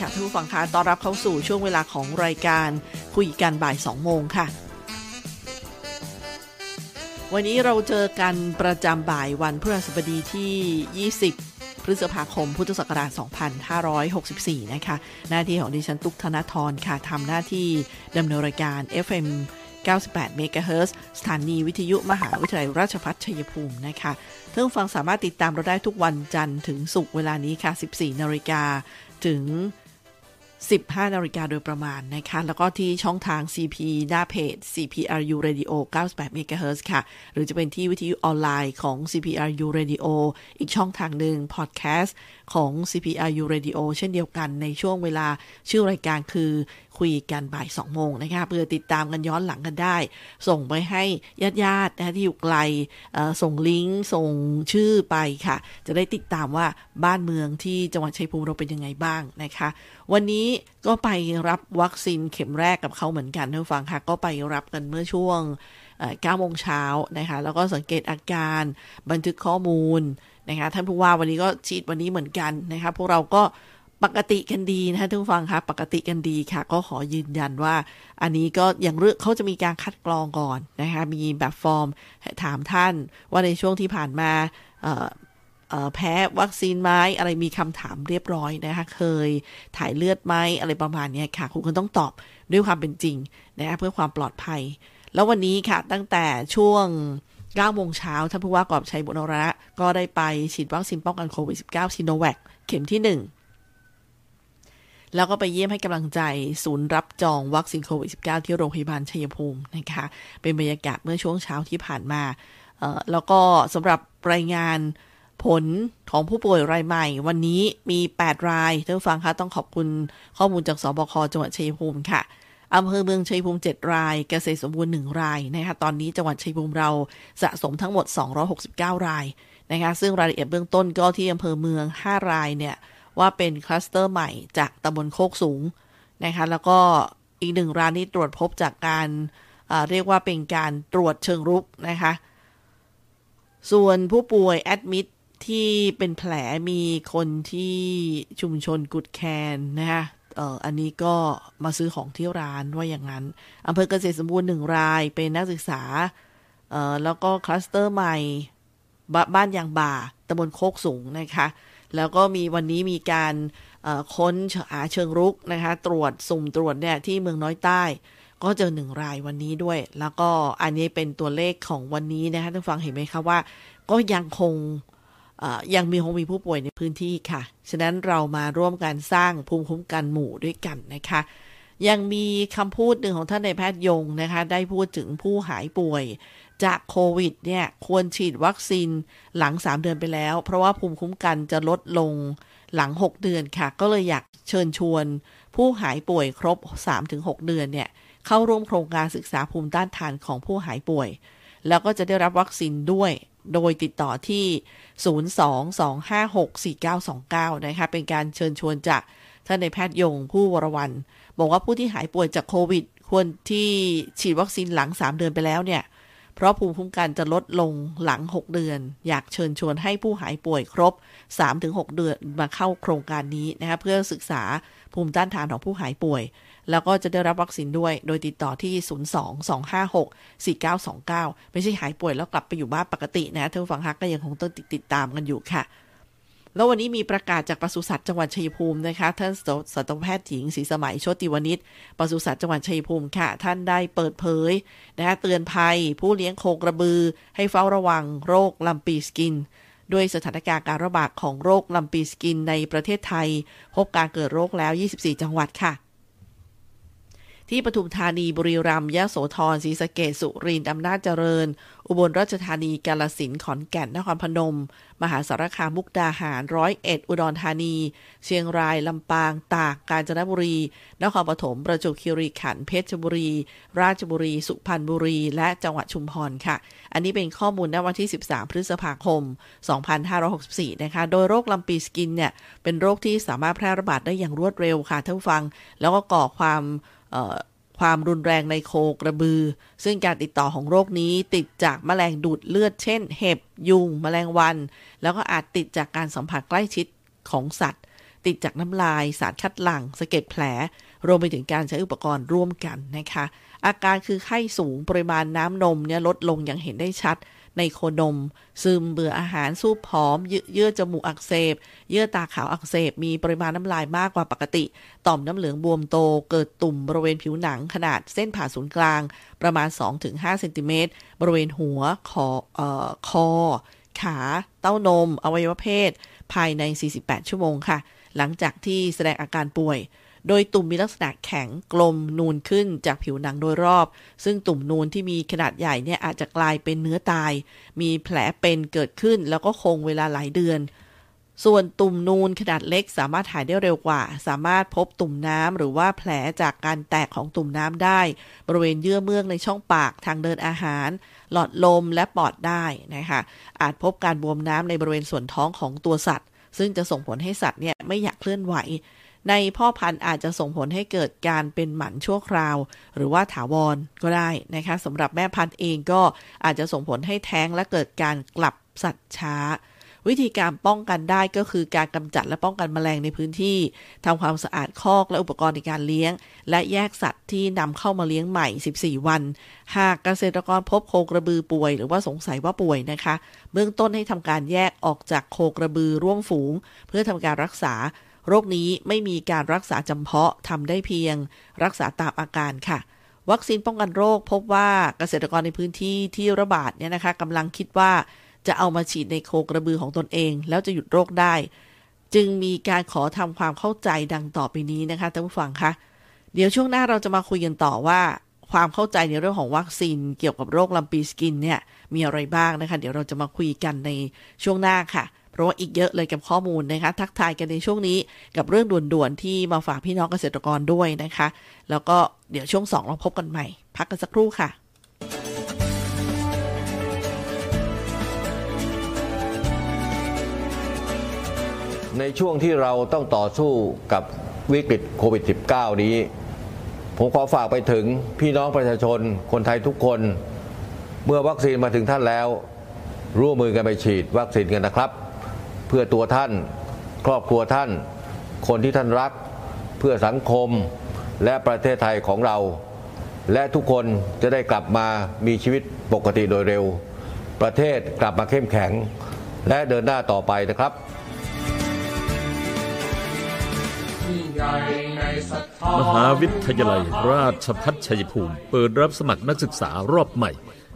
ค่ะท่านผู้ฟังคะต้อนรับเข้าสู่ช่วงเวลาของรายการคุยกันบ่าย2โมงค่ะ วันนี้เราเจอกันประจำบ่ายวันพฤหัสบดีที่ 20 พฤษภาคม พุทธศักราช 2564 นะคะ หน้าที่ของดิฉันตุกธนทรค่ะทำหน้าที่ดำเนินรายการ FM 98 เมกะเฮิรตซ์สถานีวิทยุมหาวิทยาลัยราชภัฏชัยภูมินะคะท่านผู้ฟังสามารถติดตามเราได้ทุกวันจันทร์ถึงศุกร์เวลานี้ค่ะ 14 นาฬิกาถึง 15นาฬิกาโดยประมาณนะคะ แล้วก็ที่ช่องทาง CP หน้าเพจ CPRU Radio 98 MHz ค่ะ หรือจะเป็นที่วิทยุออนไลน์ของ CPRU Radio อีกช่องทางหนึ่งพอดแคสต์ของ CPRU Radio เช่นเดียวกันในช่วงเวลาชื่อรายการคือคุยกันบ่าย 2 โมงนะคะเพื่อติดตามกันย้อนหลังกันได้ ส่งไปให้ญาติญาตินะที่อยู่ไกลส่งลิงก์ส่งชื่อไปค่ะ จะได้ติดตามว่าบ้านเมืองที่จังหวัดชัยภูมิเราเป็นยังไงบ้างนะคะ วันนี้ก็ไปรับวัคซีนเข็มแรกกับเขาเหมือนกันท่านฟังค่ะ ก็ไปรับกันเมื่อช่วง9โมงเช้านะคะ แล้วก็สังเกตอาการบันทึกข้อมูลนะคะ ท่านผู้ว่าวันนี้ก็ฉีดวันนี้เหมือนกันนะคะ พวกเราก็ปกติกันดีนะคะทุกฟังคะปกติกันดีค่ะ ก็ขอยืนยันว่า อันนี้ก็อย่างเรื่องเขาจะมีการคัดกรองก่อนนะคะ มีแบบฟอร์มถามท่านว่าในช่วงที่ผ่านมา แพ้วัคซีนไหมอะไรมีคำถามเรียบร้อยนะคะเคยถ่ายเลือดไหมอะไรประมาณนี้ค่ะ คุณก็ต้องตอบด้วยความเป็นจริงนะะเพื่อความปลอดภัย แล้ววันนี้ค่ะตั้งแต่ช่วง9โมงเช้าท่านผู้ว่ากอบชัยบุญระก็ได้ไปฉีดวัคซีนป้องกันโควิด -19 ซิโนแวคเข็มที่ 1 แล้วก็ไปเยี่ยมให้กำลังใจศูนย์รับจองวัคซีนโควิด -19 ที่โรงพยาบาลชัยภูมินะคะ เป็นบรรยากาศเมื่อช่วงเช้าที่ผ่านมาแล้วก็สำหรับรายงาน ผลของผู้ป่วยรายใหม่ วันนี้มี 8 รายท่านฟังคะต้องขอบคุณข้อมูลจากสบคจังหวัดชัยภูมิค่ะอำเภอเมืองชัยภูมิ 7 ราย เกษตรสมบูรณ์ 1 รายนะคะตอนนี้จังหวัดชัยภูมิเราสะสมทั้งหมด 269 รายนะคะซึ่งรายละเอียดเบื้องต้นก็ที่อำเภอเมือง 5 รายเนี่ยว่าเป็นคลัสเตอร์ใหม่จากตำบลโคกสูงนะคะแล้วก็อีกหนึ่งรายนี้ตรวจพบจากการเรียกว่าเป็นการตรวจเชิงรุกนะคะส่วนผู้ป่วยแอดมิด ที่เป็นแผลมีคนที่ชุมชนกุดแคนนะคะเอ่ออันนี้ก็มาซื้อของที่ร้านว่าอย่างนั้นอำเภอเกษตรสมบูรณ์หนึ่งรายเป็นนักศึกษาเอ่อแล้วก็คลัสเตอร์ใหม่บ้านยางบ่าตำบลโคกสูงนะคะ แล้วก็มีวันนี้มีการค้นหาเชิงรุกนะคะ ตรวจสุ่มตรวจเนี่ยที่เมืองน้อยใต้ ก็เจอหนึ่งรายวันนี้ด้วย แล้วก็อันนี้เป็นตัวเลขของวันนี้นะคะท่านฟังเห็นไหมคะว่า ก็ยังคง ยังมีคงมีผู้ป่วยในพื้นที่ค่ะ ฉะนั้นเรามาร่วมกันสร้างภูมิคุ้มกันหมู่ด้วยกันนะคะ ยังมีคำพูดหนึ่งของท่านในแพทย์ยงนะคะ ได้พูดถึงผู้หายป่วย จากโควิดเนี่ยควรฉีดวัคซีนหลัง 3 เดือนไปแล้ว เพราะว่าภูมิคุ้มกันจะลดลงหลัง 6 เดือนค่ะ ก็เลยอยากเชิญชวน ผู้หายป่วยครบ 3-6 เดือนเนี่ยเข้าร่วมโครงการศึกษาภูมิต้านทานของผู้หายป่วย แล้วก็จะได้รับวัคซีนด้วย โดยติดต่อที่ 022564929 นะคะ เป็นการเชิญชวนจากท่านในแพทย์ยงผู้วรวันบอกว่าผู้ที่หายป่วยจากโควิด ควรที่ฉีดวัคซีนหลัง 3 เดือนไปแล้วเนี่ย เพราะภูมิคุ้มกันจะลดลงหลัง 6 เดือน อยากเชิญชวนให้ผู้หายป่วยครบ 3-6 เดือนมาเข้าโครงการนี้นะคะเพื่อศึกษาภูมิต้านทานของผู้หายป่วย แล้วก็จะได้รับวัคซีนด้วย โดยติดต่อที่ 02-256-4929 ไม่ใช่หายป่วยแล้วกลับไปอยู่บ้านปกตินะท่านฟังฮักก็ยังคงต้องติดติดตามกันอยู่ค่ะแล้ววันนี้มีประกาศจากปศุสัตว์จังหวัดชัยภูมินะคะ ท่านสัตวแพทย์หญิงศรีสมัยโชติวณิชปศุสัตว์จังหวัดชัยภูมิค่ะ ท่านได้เปิดเผยนะคะเตือนภัย ผู้เลี้ยงโคกระบือ ให้เฝ้าระวังโรค lumpy skin ด้วยสถานการณ์การระบาดของโรค lumpy skin ในประเทศไทย พบการเกิดโรคแล้ว 24 จังหวัดค่ะ ที่ปทุมธานีบุรีรัมย์ยโสธรศรีสะเกษสุรินทร์อำนาจเจริญ อุบลราชธานีกาฬสินธุ์ขอนแก่นนครพนม มหาสารคามมุกดาหารร้อยเอ็ดอุดรธานี เชียงรายลำปาง ตากกาญจนบุรี นครปฐมประจวบคีรีขันธ์เพชรบุรี ราชบุรี สุพรรณบุรี และจังหวัดชุมพรค่ะ อันนี้เป็นข้อมูลณวันที่ 13 พฤษภาคม 2564 นะคะ โดยโรคลำปีสกินเนี่ยเป็นโรคที่สามารถแพร่ระบาดได้อย่างรวดเร็วค่ะท่านฟัง แล้วก็ก่อความ ความรุนแรงในโคกระบือ ซึ่งการติดต่อของโรคนี้ติดจากแมลงดูดเลือด เช่น เห็บ ยุงแมลงวัน แล้วก็อาจติดจากการสัมผัสใกล้ชิดของสัตว์ ติดจากน้ำลาย สารคัดหลั่งสะเก็ดแผล รวมไปถึงการใช้อุปกรณ์ร่วมกันนะคะ อาการคือไข้สูงปริมาณน้ำนมเนี่ยลดลงอย่างเห็นได้ชัด ในโคนม ซึมเบื่ออาหารสูบผอม เยื่อจมูกอักเสบ เยื่อตาขาวอักเสบ มีปริมาณน้ำลายมากกว่าปกติ ต่อมน้ำเหลืองบวมโต เกิดตุ่มบริเวณผิวหนังขนาดเส้นผ่าศูนย์กลาง ประมาณ 2-5เซนติเมตรบริเวณหัวคอออคอ ขา เต้านม อวัยวะเพศ ภายใน 48 ชั่วโมงค่ะ หลังจากที่แสดงอาการป่วย โดยตุ่มมีลักษณะแข็งกลมนูนขึ้นจากผิวหนังโดยรอบ ซึ่งตุ่มนูนที่มีขนาดใหญ่เนี่ยอาจจะกลายเป็นเนื้อตาย มีแผลเป็นเกิดขึ้นแล้วก็คงเวลาหลายเดือน ส่วนตุ่มนูนขนาดเล็กสามารถหายได้เร็วกว่า สามารถพบตุ่มน้ำหรือว่าแผลจากการแตกของตุ่มน้ำได้ บริเวณเยื่อเมือกในช่องปากทางเดินอาหาร หลอดลมและปอดได้นะคะอาจพบการบวมน้ำในบริเวณส่วนท้องของตัวสัตว์ซึ่งจะส่งผลให้สัตว์เนี่ยไม่อยากเคลื่อนไหว ในพ่อพันธุ์อาจจะส่งผลให้เกิดการเป็นหมันชั่วคราว หรือว่าถาวรก็ได้นะคะสำหรับแม่พันธุ์เองก็อาจจะส่งผลให้แท้งและเกิดการกลับสัตว์ช้า วิธีการป้องกันได้ก็คือการกำจัดและป้องกันแมลงในพื้นที่ทำความสะอาดคอกและอุปกรณ์ในการเลี้ยง และแยกสัตว์ที่นำเข้ามาเลี้ยงใหม่ 14 วัน หากเกษตรกรพบโคกระบือป่วย หรือว่าสงสัยว่าป่วยนะคะ เบื้องต้นให้ทำการแยกออกจากโคกระบือร่วมฝูง เพื่อทำการรักษา โรคนี้ไม่มีการรักษาจำเพาะทำได้เพียง รักษาตามอาการค่ะ วัคซีนป้องกันโรคพบว่าเกษตรกรในพื้นที่ที่ระบาดเนี่ยนะคะกำลังคิดว่าจะเอามาฉีดในโคกระบือของตนเอง แล้วจะหยุดโรคได้ จึงมีการขอทำความเข้าใจดังต่อไปนี้นะคะท่านผู้ฟังคะเดี๋ยวช่วงหน้าเราจะมาคุยกันต่อว่าความเข้าใจในเรื่องของวัคซีนเกี่ยวกับโรคลำปีสกินเนี่ยมีอะไรบ้างนะคะ เดี๋ยวเราจะมาคุยกันในช่วงหน้าค่ะ เพราะว่าอีกเยอะเลยกับข้อมูลนะคะ ทักทายกันในช่วงนี้กับเรื่องด่วนๆ ที่มาฝากพี่น้องเกษตรกรด้วยนะคะ แล้วก็เดี๋ยวช่วงสองเราพบกันใหม่ พักกันสักครู่ค่ะในช่วงที่เราต้องต่อสู้กับวิกฤตโควิด -19 นี้ ผมขอฝากไปถึงพี่น้องประชาชน คนไทยทุกคน เมื่อวัคซีนมาถึงท่านแล้ว ร่วมมือกันไปฉีดวัคซีนกันนะครับ เพื่อตัวท่าน ครอบครัวท่าน คนที่ท่านรัก เพื่อสังคมและประเทศไทยของเรา และทุกคนจะได้กลับมามีชีวิตปกติโดยเร็ว ประเทศกลับมาเข้มแข็ง และเดินหน้าต่อไปนะครับมหาวิทยาลัยราชพัฒชัยภูมิ เปิดรับสมัครนักศึกษารอบใหม่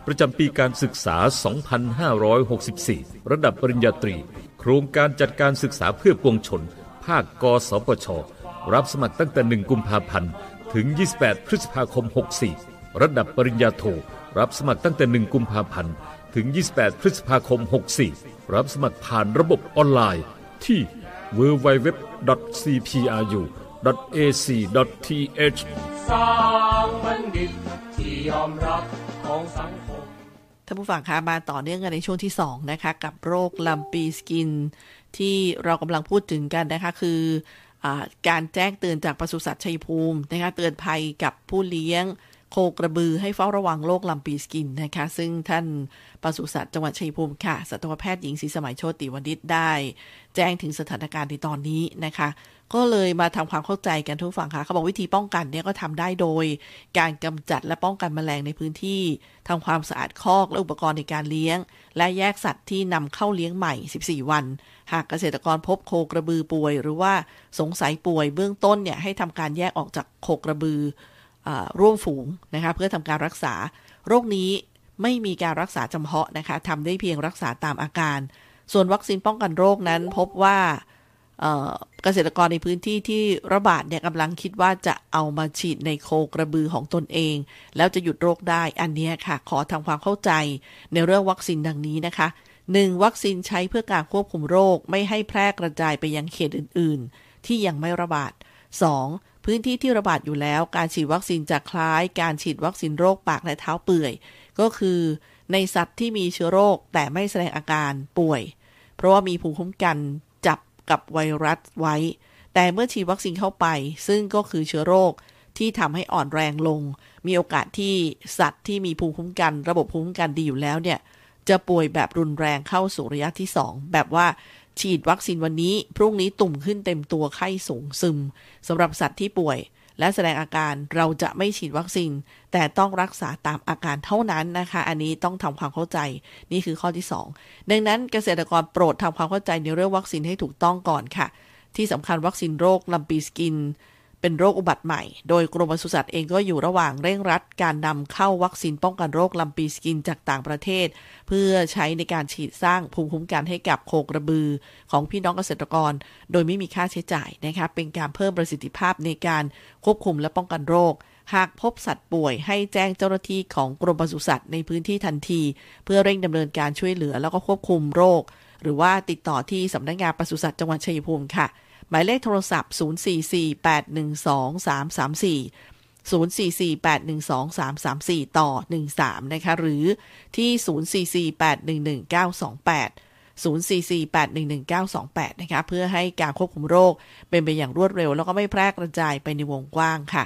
ประจำปีการศึกษา 2564 ระดับปริญญาตรี ครงการจัดการศึกษาเพื่อปวงชน ภาคกสปช รับสมัครตั้งแต่ 1 กุมภาพันธ์ ถึง 28 พฤษภาคม 64 ระดับปริญญาโท รับสมัครตั้งแต่ 1 กุมภาพันธ์ ถึง 28 พฤษภาคม 64 รับสมัครผ่านระบบออนไลน์ที่ www.cpru.ac.th สร้างบัณฑิตที่ยอมรับของสังคม ท่านผู้ฟังคะมาต่อเนื่องกันในช่วงที่ 2 นะคะ กับโรค lumpy skin ที่เรากำลังพูดถึงกันนะคะ คืออการแจ้งเตือนจากปศุสัตว์ชัยภูมินะคะเตือนภัยกับผู้เลี้ยงโคกระบือให้เฝ้าระวังโรค lumpy skin นะคะ ซึ่งท่านปศุสัตว์จังหวัดชัยภูมิค่ะสัตวแพทย์หญิงศรีสมัยโชติวณิชได้ แจ้งถึงสถานการณ์ในตอนนี้นะคะ ก็เลยมาทำความเข้าใจกันทุกฝั่งค่ะเขาบอกวิธีป้องกันเนี่ยก็ทำได้โดย การกำจัดและป้องกันแมลงในพื้นที่ทำความสะอาดคอกและอุปกรณ์ในการเลี้ยง และแยกสัตว์ที่นำเข้าเลี้ยงใหม่ 14 วัน หากเกษตรกรพบโคกระบือป่วย หรือว่าสงสัยป่วยเบื้องต้นเนี่ยให้ทำการแยกออกจากโคกระบืออร่วมฝูงนะคะเพื่อทำการรักษา โรคนี้ไม่มีการรักษาจำเพาะนะคะทำได้เพียงรักษาตามอาการ ส่วนวัคซีนป้องกันโรคนั้นพบว่า เกษตรกรในพื้นที่ที่ระบาดเนี่ยกำลังคิดว่าจะเอามาฉีดในโคกระบือของตนเอง แล้วจะหยุดโรคได้อันนี้ค่ะ ขอทำความเข้าใจในเรื่องวัคซีนดังนี้นะคะ 1. วัคซีนใช้เพื่อการควบคุมโรคไม่ให้แพร่กระจายไปยังเขตอื่น ๆ ที่ยังไม่ระบาด 2. พื้นที่ที่ระบาดอยู่แล้ว การฉีดวัคซีนจะคล้าย การฉีดวัคซีนโรคปากและเท้าเปื่อย ก็คือในสัตว์ที่มีเชื้อโรคแต่ไม่แสดงอาการป่วย เพราะว่ามีภูมิคุ้มกัน กับไวรัสไว้ แต่เมื่อฉีดวัคซีนเข้าไป ซึ่งก็คือเชื้อโรคที่ทำให้อ่อนแรงลง มีโอกาสที่สัตว์ที่มีภูมิคุ้มกัน ระบบภูมิคุ้มกันดีอยู่แล้วเนี่ย จะป่วยแบบรุนแรงเข้าสู่ระยะที่ 2 แบบว่าฉีดวัคซีนวันนี้ พรุ่งนี้ตุ่มขึ้นเต็มตัวไข้สูงซึมสำหรับสัตว์ที่ป่วย และแสดงอาการเราจะไม่ฉีดวัคซีน แต่ต้องรักษาตามอาการเท่านั้นนะคะ อันนี้ต้องทำความเข้าใจนี่คือข้อที่ 2 ดังนั้นเกษตรกรโปรดทำความเข้าใจในเรื่องวัคซีนให้ถูกต้องก่อนค่ะ ที่สำคัญวัคซีนโรค lumpy skin เป็นโรคอุบัติใหม่ โดยกรมปศุสัตว์เองก็อยู่ระหว่างเร่งรัดการนำเข้าวัคซีนป้องกันโรคลำปีสกินจากต่างประเทศ เพื่อใช้ในการฉีดสร้างภูมิคุ้มกันให้กับโคกระบือ ของพี่น้องเกษตรกร โดยไม่มีค่าใช้จ่ายนะคะเป็นการเพิ่มประสิทธิภาพในการควบคุมและป้องกันโรคหากพบสัตว์ป่วยให้แจ้งเจ้าหน้าที่ของกรมปศุสัตว์ในพื้นที่ทันที เพื่อเร่งดำเนินการช่วยเหลือแล้วก็ควบคุมโรค หรือว่าติดต่อที่สำนักงงานปศุสัตว์จังหวัดชัยภูมิค่ะ หมายเลขโทรศัพท์ 044812334 044812334 ต่อ 13 นะคะ หรือที่ 044811928 044811928 นะคะ เพื่อให้การควบคุมโรคเป็นไปอย่างรวดเร็ว แล้วก็ไม่แพร่กระจายไปในวงกว้างค่ะ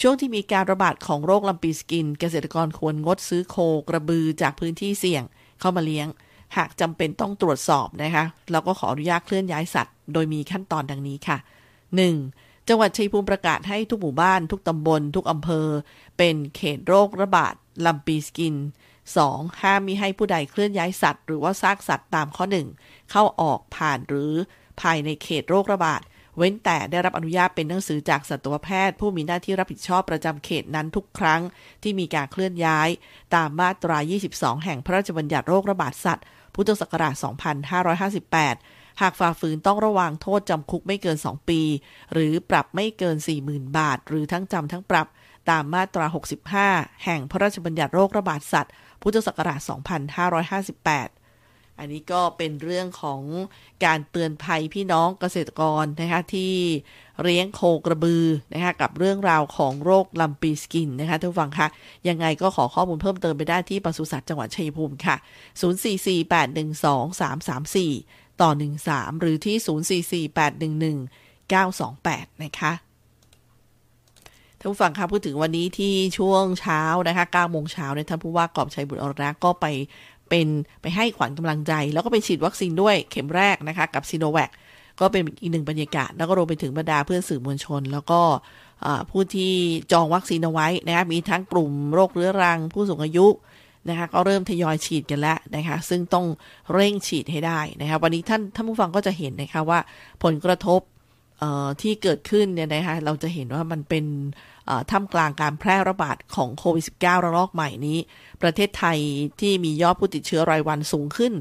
ช่วงที่มีการระบาดของโรคลำปีสกิน เกษตรกรควรงดซื้อโคกระบือจากพื้นที่เสี่ยงเข้ามาเลี้ยง หากจำเป็นต้องตรวจสอบนะคะเราก็ขออนุญาตเคลื่อนย้ายสัตว์ โดยมีขั้นตอนดังนี้ค่ะ 1. จังหวัดชัยภูมิประกาศให้ทุกหมู่บ้าน ทุกตำบล ทุกอำเภอ เป็นเขตโรคระบาดลำปีสกิน 2. ห้ามมีให้ผู้ใดเคลื่อนย้ายสัตว์ หรือว่าซากสัตว์ตามข้อ 1 เข้าออกผ่านหรือภายในเขตโรคระบาด เว้นแต่ได้รับอนุญาตเป็นหนังสือจากสัตวแพทย์ ผู้มีหน้าที่รับผิดชอบประจำเขตนั้นทุกครั้ง ที่มีการเคลื่อนย้าย ตามมาตรา 22 แห่งพระราชบัญญัติโรคระบาดสัตว์ พุทธศักราช 2558 หากฝ่าฝืนต้องระวังโทษจำคุกไม่เกิน 2 ปี หรือปรับไม่เกิน 40,000 บาท หรือทั้งจำทั้งปรับตามมาตรา 65 แห่งพระราชบัญญัติโรคระบาดสัตว์ พุทธศักราช 2558 อันนี้ก็เป็นเรื่องของการเตือนภัยพี่น้องเกษตรกรนะคะที่เลี้ยงโคกระบือนะคะกับเรื่องราวของโรค lumpy skin นะคะท่านผู้ฟังคะยังไงก็ขอข้อมูลเพิ่มเติมไปได้ที่ปศุสัตว์จังหวัดชัยภูมิค่ะ 044812334 ต่อ 13 หรือที่ 044811928 นะคะท่านผู้ฟังคะพูดถึงวันนี้ที่ช่วงเช้านะคะ9โมงเช้าเนี่ยท่านผู้ว่ากอบชัยบุญอรณะก็ไปเป็นไปให้ขวัญกำลังใจ แล้วก็ไปฉีดวัคซีนด้วยเข็มแรกนะคะ กับซีโนแวคก็เป็นอีกหนึ่งบรรยากาศ แล้วก็รวมไปถึงบรรดาเพื่อนสื่อมวลชน แล้วก็ผู้ที่จองวัคซีนเอาไว้นะคะมีทั้งกลุ่มโรคเรื้อรัง ผู้สูงอายุ นะคะก็เริ่มทยอยฉีดกันแล้วนะคะ ซึ่งต้องเร่งฉีดให้ได้นะคะวันนี้ท่านท่านผู้ฟังก็จะเห็นนะคะว่าผลกระทบที่เกิดขึ้นเนี่ยนะคะเราจะเห็นว่ามันเป็นท่ามกลางการแพร่ระบาดของโควิด -19 ระลอกใหม่นี้ ประเทศไทยที่มียอดผู้ติดเชื้อรายวันสูงขึ้น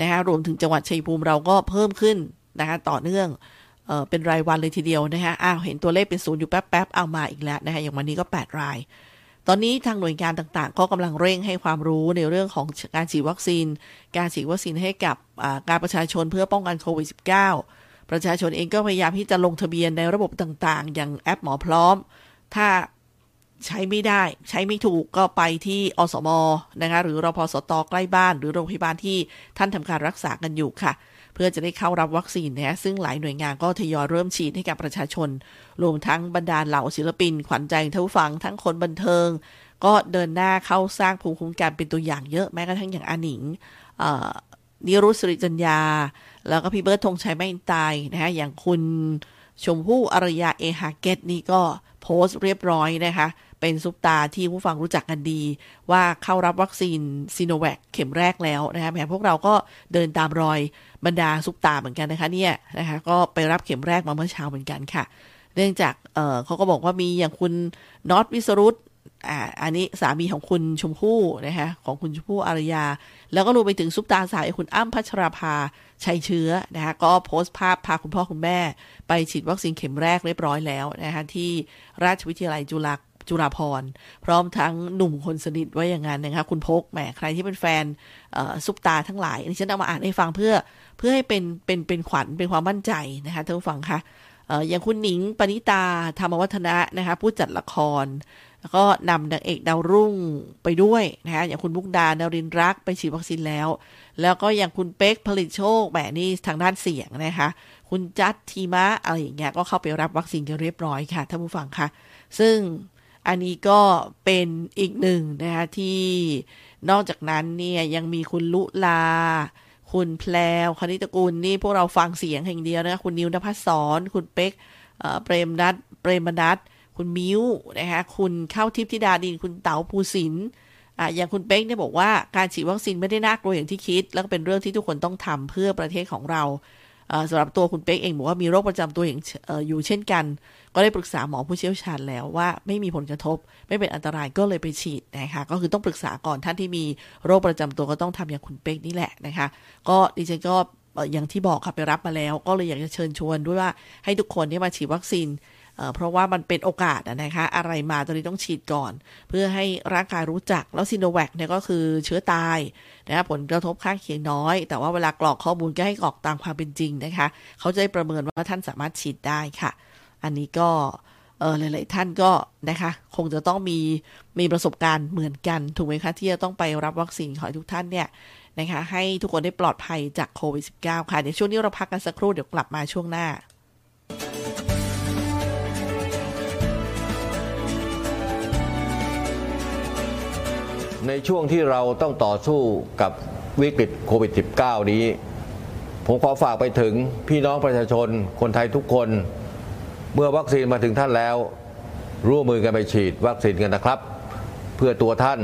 นะคะรวมถึงจังหวัดชัยภูมิเราก็เพิ่มขึ้นนะคะต่อเนื่องเอเป็นรายวันเลยทีเดียวนะคะอ้าวเห็นตัวเลขเป็นศูนย์อยู่แป๊บๆเอามาอีกแล้วนะคะอย่างวันนี้ก็ 8 ราย ตอนนี้ทางหน่วยงานต่างๆ ก็กำลังเร่งให้ความรู้ในเรื่องของการฉีดวัคซีน การฉีดวัคซีนให้กับการประชาชนเพื่อป้องกันโควิด -19 ประชาชนเองก็พยายามที่จะลงทะเบียนในระบบต่างๆ อย่างแอปหมอพร้อม ถ้าใช้ไม่ได้ ใช้ไม่ถูกก็ไปที่อสมนะคะหรือรพสตใกล้บ้าน หรือโรงพยาบาลที่ท่านทำการรักษากันอยู่ค่ะ พื่อจะได้เข้ารับวัคซีนนะซึ่งหลายหน่วยงานก็ทยอยเริ่มฉีดให้กับประชาชน รวมทั้งบรรดาเหล่าศิลปิน ขวัญใจท่านผู้ฟังทั้งคนบันเทิง ก็เดินหน้าเข้าสร้างภูมิคุ้มกันเป็นตัวอย่างเยอะแม้กระทั่งอย่างอาหนิงนิรุตสุริจัญญา แล้วก็พี่เบิร์ดธงชัยไม่ตายนะฮะอย่างคุณชมพู่อารยาเอฮาเกตนี่ก็โพสต์เรียบร้อยนะคะ เป็นซุปตาที่ผู้ฟังรู้จักกันดี ว่าเข้ารับวัคซีนซีโนแวคเข็มแรกแล้วนะคะแม้พวกเราก็เดินตามรอย บรรดาซุปตาเหมือนกันนะคะเนี่ยนะคะก็ไปรับเข็มแรกมาเมื่อเช้าเหมือนกันค่ะ เนื่องจากเเขาก็บอกว่ามีอย่างคุณน็อตวิสรุตอ่าอันนี้สามีของคุณชมพู่นะคะของคุณชมพู่อารยา แล้วก็รวมไปถึงซุปตาสาวคุณอ้ำพัชราภาชัยเชื้อนะคะก็โพสต์ภาพพาคุณพ่อคุณแม่ ไปฉีดวัคซีนเข็มแรกเรียบร้อยแล้วนะคะที่ราชวิทยาลัยจุฬา จุฬาพรพร้อมทั้งหนุ่มคนสนิทไว้อย่างนั้นนะคะคุณพกแหมใครที่เป็นแฟนซุปตาทั้งหลายนนี้ฉันเอามาอ่านให้ฟังเพื่อเพื่อให้เป็นเป็นเป็นขวัญเป็นความมั่นใจนะคะท่านผู้ฟังคะอย่างคุณหนิงปณิตาธรรมวัฒนะนะคะผู้จัดละครแล้วก็นำนางเอกดาวรุ่งไปด้วยนะคะอย่างคุณมุกดาดารินรักไปฉีดวัคซีนแล้ว แล้วก็อย่างคุณเป๊กผลิตโชคแหมนี่ทางด้านเสียงนะคะ คุณจัดทีมะอะไรอย่างเงี้ยก็เข้าไปรับวัคซีนกันเรียบร้อยค่ะท่านผู้ฟังคะซึ่ง อันนี้ก็เป็นอีกหนึ่งนะคะที่นอกจากนั้นเนี่ยยังมีคุณลุลา คุณแพลวคณิตกุลนี่พวกเราฟังเสียงแห่งเดียวนะคะคุณนิวนภัสสรคุณเป๊กเปรมนัทเปรมนัทคุณมิ้วนะคะคุณเข้าทิพย์ธิดาดิน คุณเต๋าภูสินอ่อย่างคุณเป๊กเนี่ยบอกว่าการฉีดวัคซีนไม่ได้น่ากลัวอย่างที่คิด แล้วก็เป็นเรื่องที่ทุกคนต้องทำเพื่อประเทศของเราสำหรับตัวคุณเป๊กเองบอกว่ามีโรคประจำตัวอย่างอยู่เช่นกัน ก็ได้ปรึกษาหมอผู้เชี่ยวชาญแล้วว่าไม่มีผลกระทบ ไม่เป็นอันตรายก็เลยไปฉีดนะคะก็คือต้องปรึกษาก่อนท่านที่มีโรคประจำตัวก็ต้องทำอย่างคุณเป๊กนี่แหละนะคะ ก็ดิฉันก็อย่างที่บอกค่ะไปรับมาแล้ว ก็เลยอยากจะเชิญชวนด้วยว่าให้ทุกคนที่มาฉีดวัคซีนเพราะว่ามันเป็นโอกาสนะคะอะไรมาตอนนี้ต้องฉีดก่อน เพื่อให้ร่างกายรู้จักแล้วซิโนแวคเนี่ยก็คือเชื้อตายนะคะผลกระทบข้างเคียงน้อย แต่ว่าเวลากรอกข้อมูลก็ให้กรอกตามความเป็นจริงนะคะ เขาจะได้ประเมินว่าท่านสามารถฉีดได้ค่ะ อันนี้ก็เออหลาย ๆ ท่านก็นะคะ คงจะต้องมีมีประสบการณ์เหมือนกัน ถูกไหมคะ ที่จะต้องไปรับวัคซีนขอให้ทุกท่านเนี่ยนะคะ ให้ทุกคนได้ปลอดภัยจากโควิด -19 ค่ะ เดี๋ยวช่วงนี้เราพักกันสักครู่ เดี๋ยวกลับมาช่วงหน้าในช่วงที่เราต้องต่อสู้กับวิกฤตโควิด -19 นี้ ผมขอฝากไปถึงพี่น้องประชาชนคนไทยทุกคน เมื่อวัคซีนมาถึงท่านแล้ว ร่วมมือกันไปฉีดวัคซีนกันนะครับ เพื่อตัวท่าน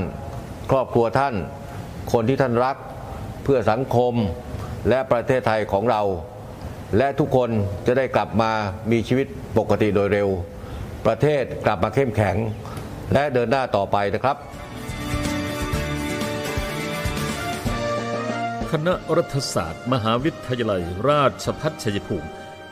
ครอบครัวท่าน คนที่ท่านรัก เพื่อสังคมและประเทศไทยของเรา และทุกคนจะได้กลับมามีชีวิตปกติโดยเร็ว ประเทศกลับมาเข้มแข็ง และเดินหน้าต่อไปนะครับคณะรัฐศาสตร์ มหาวิทยาลัย ราชพัฒชัยภูมิ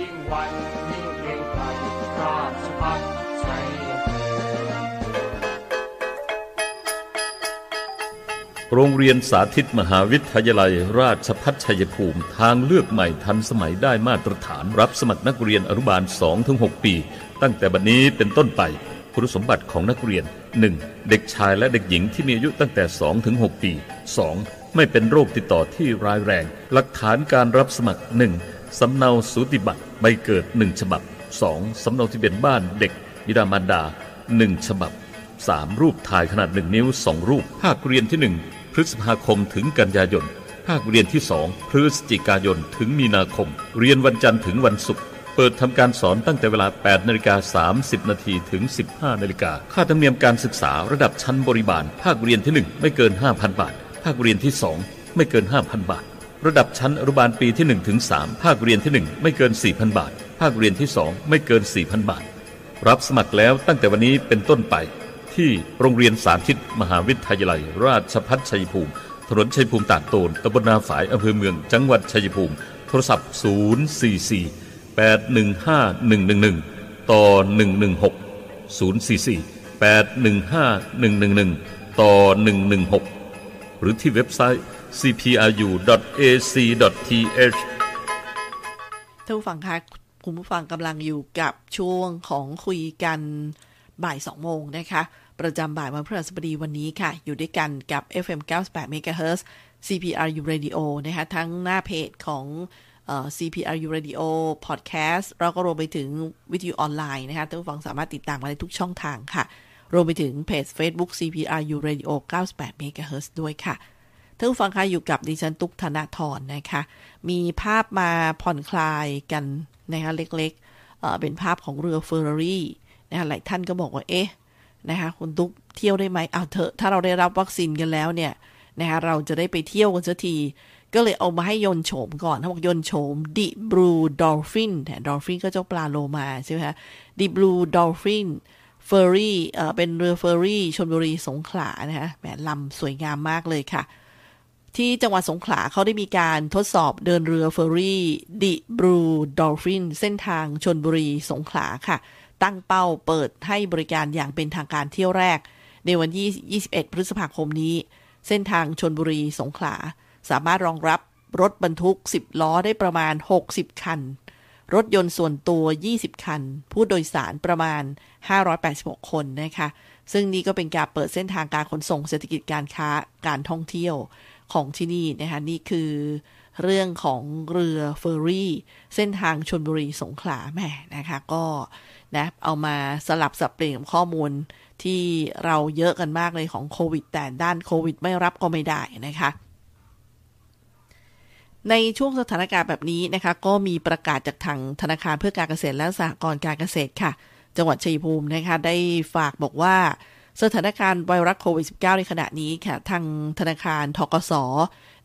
ยิ่งวันยิ่งเกรงไกรราชพัฒชัยภูมิโรงเรียนสาธิตมหาวิทยาลัย ราชภัฏชัยภูมิทางเลือกใหม่ทันสมัยได้มาตรฐานรับสมัครนักเรียนอนุบาล 2-6 ปี ตั้งแต่บัดนี้เป็นต้นไปคุณสมบัติของนักเรียน 1. เด็กชายและเด็กหญิงที่มีอายุตั้งแต่ 2-6 ปี 2. ไม่เป็นโรคติดต่อที่ร้ายแรง หลักฐานการรับสมัคร 1. สำเนาสูติบัตรใบเกิด 1 ฉบับ 2. สำเนาทะเบียนบ้านเด็กบิดามารดา 1 ฉบับ 3. รูปถ่ายขนาด 1 นิ้ว 2 รูป ภาคเรียนที่ 1 พฤษภาคมถึงกันยายน ภาคเรียนที่ 2 พฤศจิกายนถึงมีนาคม เรียนวันจันทร์ถึงวันศุกร์เปิดทำการสอนตั้งแต่เวลา 8 นาฬิกา 30 นาทีถึง 15 นาฬิกา ค่าธรรมเนียมการศึกษาระดับชั้นบริบาล ภาคเรียนที่ 1 ไม่เกิน 5,000 บาท ภาคเรียนที่ 2 ไม่เกิน 5,000 บาท ระดับชั้นอนุบาลปีที่1ถึง3ภาคเรียนที่ 1 ไม่เกิน 4,000 บาท ภาคเรียนที่ 2 ไม่เกิน 4,000 บาท รับสมัครแล้วตั้งแต่วันนี้เป็นต้นไป ที่โรงเรียนสาธิต มหาวิทยาลัย ราชภัฏชัยภูมิ ถนนชัยภูมิตากโตนตำบลนาฝายอำเภอเมือง จังหวัดชัยภูมิ โทรศัพท์ 044 815 111 ต่อ 116 044 815 111 ต่อ 116 หรือที่เว็บไซต์ cpru.ac.th ท่านผู้ฟังคะคุณผู้ฟังกำลังอยู่กับช่วงของคุยกันบ่าย2โมงนะคะ ประจำบ่ายวันพฤหัสบดีวันนี้ค่ะ อยู่ด้วยกันกับ FM 98 MHz CPRU Radio นะคะทั้งหน้าเพจของออ CPRU Radio Podcast แล้วก็รวมไปถึงวิทยุออนไลน์นะคะท่านผู้ฟังสามารถติดตามมาได้ทุกช่องทางค่ะ รวมไปถึงเพจ Facebook CPRU Radio 98 MHz ด้วยค่ะท่านผู้ฟังคะอยู่กับดิฉัน ตุ๊กธนาธรนะคะ มีภาพมาผ่อนคลายกันนะคะเล็กๆเอ่อเป็นภาพของเรือเฟอร์รารี่นะคะหลายท่านก็บอกว่า เอ๊ะนะคะคุณตุ๊กเที่ยวได้ไหมเอาเถอะถ้าเราได้รับวัคซีนกันแล้วเนี่ยนะคะเราจะได้ไปเที่ยวกันสักที ก็เลยเอามาให้ยนโฉมก่อนเขาบอกยนโฉมดิบลูdolphin dolphin ก็เจ้าปลาโลมาใช่ไหมคะ The Blue Dolphin ferry เอ่อเป็นเรือเฟอร์รี่ชลบุรีสงขลานะคะแหมลำสวยงามมากเลยค่ะ ที่จังหวัดสงขลาเขาได้มีการทดสอบเดินเรือ ferry The Blue Dolphin เส้นทางชลบุรีสงขลาค่ะ ตั้งเป้าเปิดให้บริการอย่างเป็นทางการเที่ยวแรก ในวันที่21 พฤษภาคมนี้ เส้นทางชลบุรีสงขลา สามารถรองรับรถบรรทุก 10 ล้อได้ประมาณ 60 คัน รถยนต์ส่วนตัว 20 คัน ผู้โดยสารประมาณ 586 คนนะคะ ซึ่งนี่ก็เป็นการเปิดเส้นทางการขนส่งเศรษฐกิจการค้าการท่องเที่ยวของที่นี่นะคะ นี่คือเรื่องของเรือเฟอร์รี่ เส้นทางชนบุรีสงขลาแหม่นะคะ ก็นะเอามาสลับสับเปลี่ยนข้อมูลที่เราเยอะกันมากเลยของโควิด แต่ด้านโควิดไม่รับก็ไม่ได้นะคะ ในช่วงสถานการณ์แบบนี้นะคะ ก็มีประกาศจากทางธนาคารเพื่อการเกษตรและสหกรณ์การเกษตรค่ะ จังหวัดชัยภูมินะคะได้ฝากบอกว่า สถานการณ์ไวรัสโควิด -19 ในขณะนี้ค่ะ ทางธนาคารทกส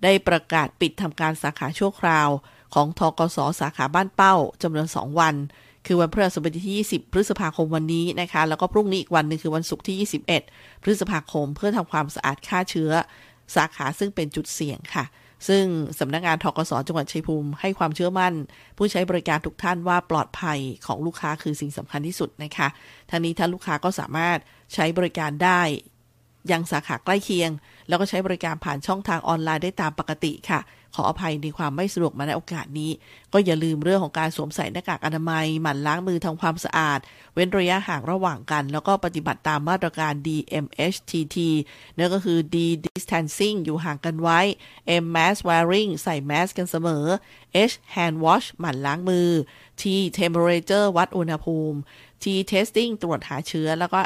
ได้ประกาศปิดทำการสาขาชั่วคราว ของทกสสาขาบ้านเป้าจำนวน 2 วัน คือวันพฤหัสบดีที่ 20 พฤษภาคมวันนี้นะคะ แล้วก็พรุ่งนี้อีกวันหนึ่งคือวันศุกร์ที่ 21 พฤษภาคมเพื่อทำความสะอาดฆ่าเชื้อ สาขาซึ่งเป็นจุดเสี่ยงค่ะ ซึ่งสำนักงานทกสจังหวัดชัยภูมิให้ความเชื่อมั่น ผู้ใช้บริการทุกท่านว่าปลอดภัยของลูกค้าคือสิ่งสำคัญที่สุดนะคะทั้งนี้ถ้าลูกค้าก็สามารถใช้บริการได้ ยังสาขาใกล้เคียง แล้วก็ใช้บริการผ่านช่องทางออนไลน์ได้ตามปกติค่ะ ขออภัยในความไม่สะดวกมาในโอกาสนี้ ก็อย่าลืมเรื่องของการสวมใส่หน้ากากอนามัย หมั่นล้างมือทำความสะอาด เว้นระยะห่างระหว่างกัน แล้วก็ปฏิบัติตามมาตรการ DMHTT นั่นก็คือ D distancing อยู่ห่างกันไว้ M mask wearing ใส่แมสกันเสมอ H hand wash หมั่นล้างมือ T temperature วัดอุณหภูมิ T testing ตรวจหาเชื้อ แล้วก็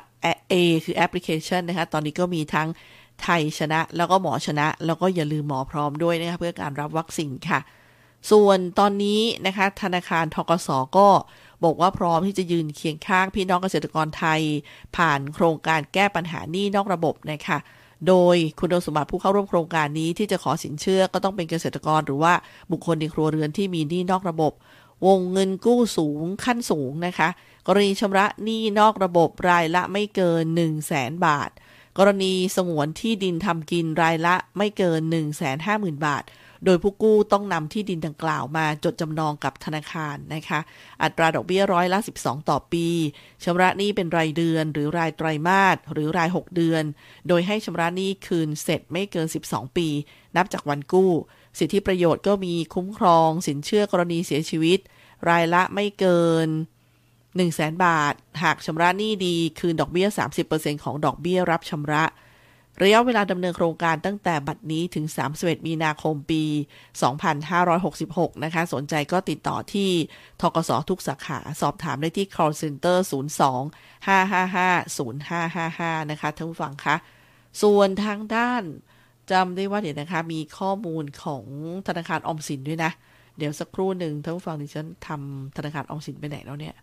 A คือแอปพลิเคชันนะคะ ตอนนี้ก็มีทั้งไทยชนะ แล้วก็หมอชนะ แล้วก็อย่าลืมหมอพร้อมด้วยนะคะเพื่อการรับวัคซีนค่ะ ส่วนตอนนี้นะคะ ธนาคารทกสก็บอกว่าพร้อมที่จะยืนเคียงข้างพี่น้องเกษตรกรไทย ผ่านโครงการแก้ปัญหาหนี้นอกระบบนะคะโดยคุณสมบัติผู้เข้าร่วมโครงการนี้ที่จะขอสินเชื่อก็ต้องเป็นเกษตรกรหรือว่าบุคคลในครัวเรือนที่มีหนี้นอกระบบ วงเงินกู้สูงขั้นสูงนะคะ กรณีชำระหนี้นอกระบบรายละไม่เกิน 1 0 0 0 0แสนบาท กรณีสงวนที่ดินทำกินรายละไม่เกิน 1 5 0 0 0 0 บาท โดยผู้กู้ต้องนำที่ดินดังกล่าวมาจดจำนองกับธนาคารนะคะ อัตราดอกเบี้ยร้อยละ 12 ต่อปีชำระหนี้เป็นรายเดือน หรือรายไตรมาสหรือราย 6 เดือน โดยให้ชำระหนี้คืนเสร็จไม่เกิน 12 ปี นับจากวันกู้ สิทธิประโยชน์ก็มีคุ้มครอง สินเชื่อกรณีเสียชีวิต รายละไม่เกิน 1 0 0 0 0แบาท หากชำระหนี้ดีคืนดอกเบี้ย 30%ของดอกเบี้ยรับชำระ ระยะเวลาดำเนินโครงการตั้งแต่บัดนี้ถึง 31 มีนาคมปี 2566 นะคะ สนใจก็ติดต่อที่ทกสทุกสาขาสอบถามได้ที่ call center 02 555 0555 นะคะท่านผู้ฟังคะ ส่วนทางด้านจำได้ว่าเดี๋ยวนะคะ มีข้อมูลของธนาคารออมสินด้วยนะ เดี๋ยวสักครู่หนึ่งท่านผู้ฟังดิฉันทำธนาคารออมสินไปไหนแล้วเนี่ย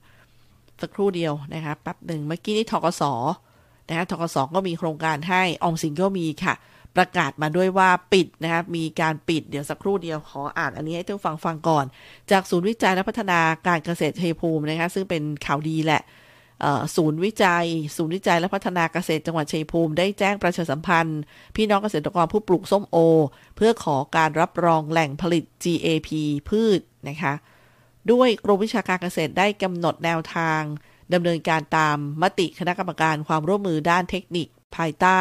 สักครู่เดียวนะคะแป๊บหนึ่งเมื่อกี้นี่ทกสนะคะทกสก็มีโครงการให้ออมสินก็มีค่ะ ประกาศมาด้วยว่าปิดนะคะมีการปิดเดี๋ยวสักครู่เดียวขออ่านอันนี้ให้ท่านฟังฟังก่อน จากศูนย์วิจัยและพัฒนาการเกษตรชัยภูมินะคะซึ่งเป็นข่าวดีแหละศูนย์วิจัย ศูนย์วิจัยและพัฒนาเกษตรจังหวัดชัยภูมิ ได้แจ้งประชาสัมพันธ์ พี่น้องเกษตรกรผู้ปลูกส้มโอ เพื่อขอการรับรองแหล่งผลิต GAP พืชนะคะ ด้วยกรมวิชาการเกษตรได้กำหนดแนวทางดำเนินการตามมติคณะกรรมการความร่วมมือด้านเทคนิค ภายใต้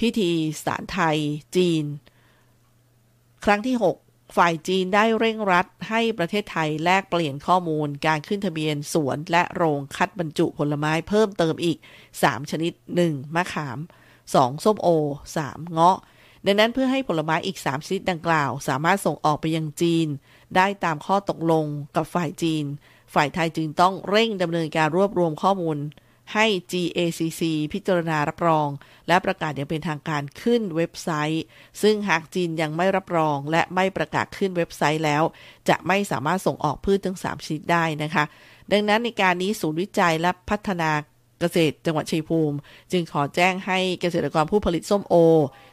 พิธีสารไทย จีน ครั้งที่ 6 ฝ่ายจีนได้เร่งรัดให้ประเทศไทยแลกเปลี่ยนข้อมูลการขึ้นทะเบียนสวนและโรงคัดบรรจุผลไม้เพิ่มเติมอีก 3 ชนิด 1. มะขาม 2. ส้มโอ 3. เงาะ ดังนั้นเพื่อให้ผลไม้อีก 3 ชนิดดังกล่าว สามารถส่งออกไปยังจีน ได้ตามข้อตกลงกับฝ่ายจีน ฝ่ายไทยจึงต้องเร่งดำเนินการรวบรวมข้อมูล ให้ GACC พิจารณารับรอง และประกาศอย่างเป็นทางการขึ้นเว็บไซต์ ซึ่งหากจีนยังไม่รับรอง และไม่ประกาศขึ้นเว็บไซต์แล้ว จะไม่สามารถส่งออกพืชทั้ง3ชนิดได้นะคะ ดังนั้นในการนี้ศูนย์วิจัยและพัฒนาเกษตรจังหวัดชัยภูมิ จึงขอแจ้งให้เกษตรกรผู้ผลิตส้มโอ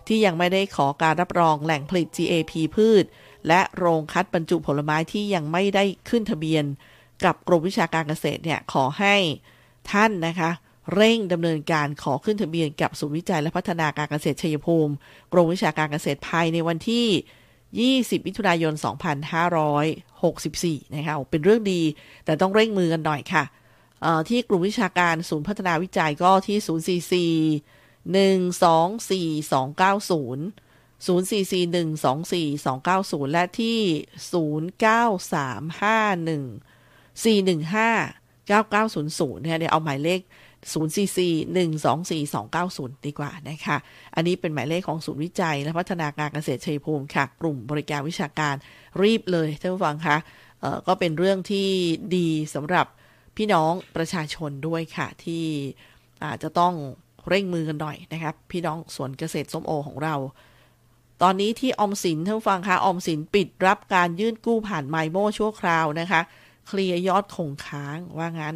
ที่ยังไม่ได้ขอการรับรองแหล่งผลิต GAP พืช และโรงคัดบรรจุผลไม้ที่ยังไม่ได้ขึ้นทะเบียน กับกรมวิชาการเกษตรเนี่ยขอให้ท่านนะคะ เร่งดำเนินการขอขึ้นทะเบียนกับศูนย์วิจัยและพัฒนาการเกษตรชัยภูมิกรมวิชาการเกษตรภายในวันที่ 20 มิถุนายน 2564 นะคะเป็นเรื่องดี แต่ต้องเร่งมือกันหน่อยค่ะที่กลุ่มวิชาการศูนย์พัฒนาวิจัยก็ที่ 044 124 290 044 124 290 และที่ 09351 415 9900เนี่ยเดี๋ยวเอาหมายเลข 044 124 290 ดีกว่านะคะ อันนี้เป็นหมายเลขของศูนย์วิจัย และพัฒนาการเกษตรชัยภูมิค่ะ กลุ่มบริการวิชาการรีบเลยท่านผู้ฟังคะก็เป็นเรื่องที่ดีสำหรับพี่น้องประชาชนด้วยค่ะ ที่อาจจะต้องเร่งมือกันหน่อยนะครับ พี่น้องสวนเกษตรส้มโอของเรา ตอนนี้ที่อมสินท่านฟังคะอมสินปิดรับการยื่นกู้ผ่านไมโมชั่วคราวนะคะ เคลียยอดคงค้างว่างั้น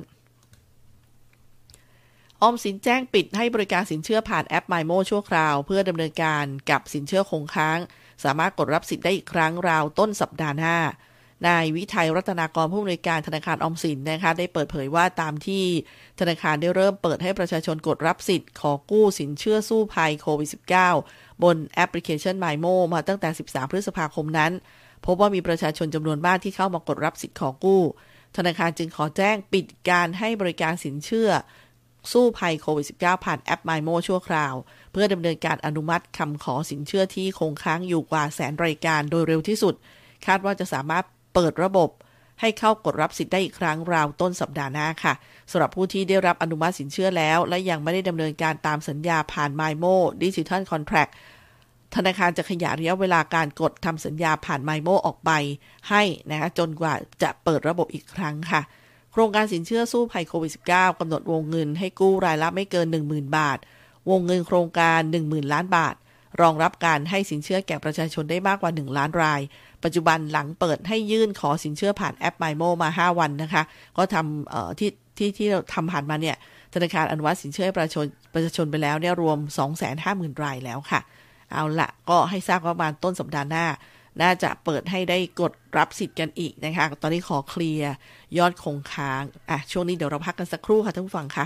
อมสินแจ้งปิดให้บริการสินเชื่อผ่านแอป m มโมชั่วคราว เพื่อดำเนินการกับสินเชื่อคงค้าง สามารถกดรับสิทธิ์ได้อีกครั้งราวต้นสัปดาห์หน้านายวิทัยรัตนากรผู้อำนวยการธนาคารอมสินนะคะได้เปิดเผยว่าตามที่ธนาคารได้เริ่มเปิดให้ประชาชนกดรับสิทธิ์ขอกู้สินเชื่อสู้ภัยโควิด -19 บนแอปพลิเคชัน m มโมมาตั้งแต่ 13 พฤษภาคมนั้น พบว่ามีประชาชนจำนวนมากที่เข้ามากดรับสิทธิ์ขอกู้ ธนาคารจึงขอแจ้งปิดการให้บริการสินเชื่อ สู้ภัยโควิด -19 ผ่านแอป m มโมชั่วคราว เพื่อดำเนินการอนุมัติคำขอสินเชื่อที่คงค้างอยู่กว่าแสนรายการโดยเร็วที่สุด คาดว่าจะสามารถเปิดระบบ ให้เข้ากดรับสิทธิ์ได้อีกครั้งราวต้นสัปดาห์หน้าค่ะสำหรับผู้ที่ได้รับอนุมัติสินเชื่อแล้ว และยังไม่ได้ดำเนินการตามสัญญาผ่าน m มโมดิจิทัลคอนแท็กธนาคารจะขยายระยะเวลาการกดทำสัญญาผ่าน m มโมออกไป ให้นะคะจนกว่าจะเปิดระบบอีกครั้งค่ะ โครงการสินเชื่อสู้ภัยโควิด -19 กำหนดวงเงินให้กู้รายละไม่เกิน 10,000 บาท วงเงินโครงการ 10,000 ล้านบาท รองรับการให้สินเชื่อแก่ประชาชนได้มากกว่า 1 ล้านราย ปัจจุบันหลังเปิดให้ยื่นขอสินเชื่อผ่านแอป m y m o มา 5 วันนะคะ ก็ทำที่ที่ที่เราทำผ่านมาเนี่ยธนาคารอนุมัติสินเชื่อประชาชนประชาชนไปแล้วเนี่ยรวม 250,000 รายแล้วค่ะ เอาละก็ให้ทราบว่าประมาณต้นสัปดาห์หน้า น่าจะเปิดให้ได้กดรับสิทธิ์กันอีกนะคะ ตอนนี้ขอเคลียร์ยอดคงค้าง อะ ช่วงนี้เดี๋ยวเราพักกันสักครู่ค่ะท่านผู้ฟังค่ะ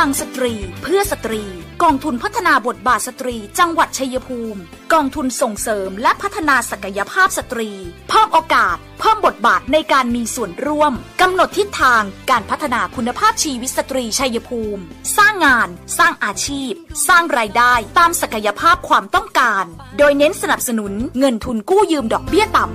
ลังสตรี เพื่อสตรี กองทุนพัฒนาบทบาทสตรี จังหวัดชัยภูมิ กองทุนส่งเสริมและพัฒนาศักยภาพสตรี เพิ่มโอกาส เพิ่มบทบาทในการมีส่วนร่วมกำหนดทิศทางการพัฒนาคุณภาพชีวิตสตรีชัยภูมิ สร้างงาน สร้างอาชีพ สร้างรายได้ตามศักยภาพความต้องการ โดยเน้นสนับสนุนเงินทุนกู้ยืมดอกเบี้ยต่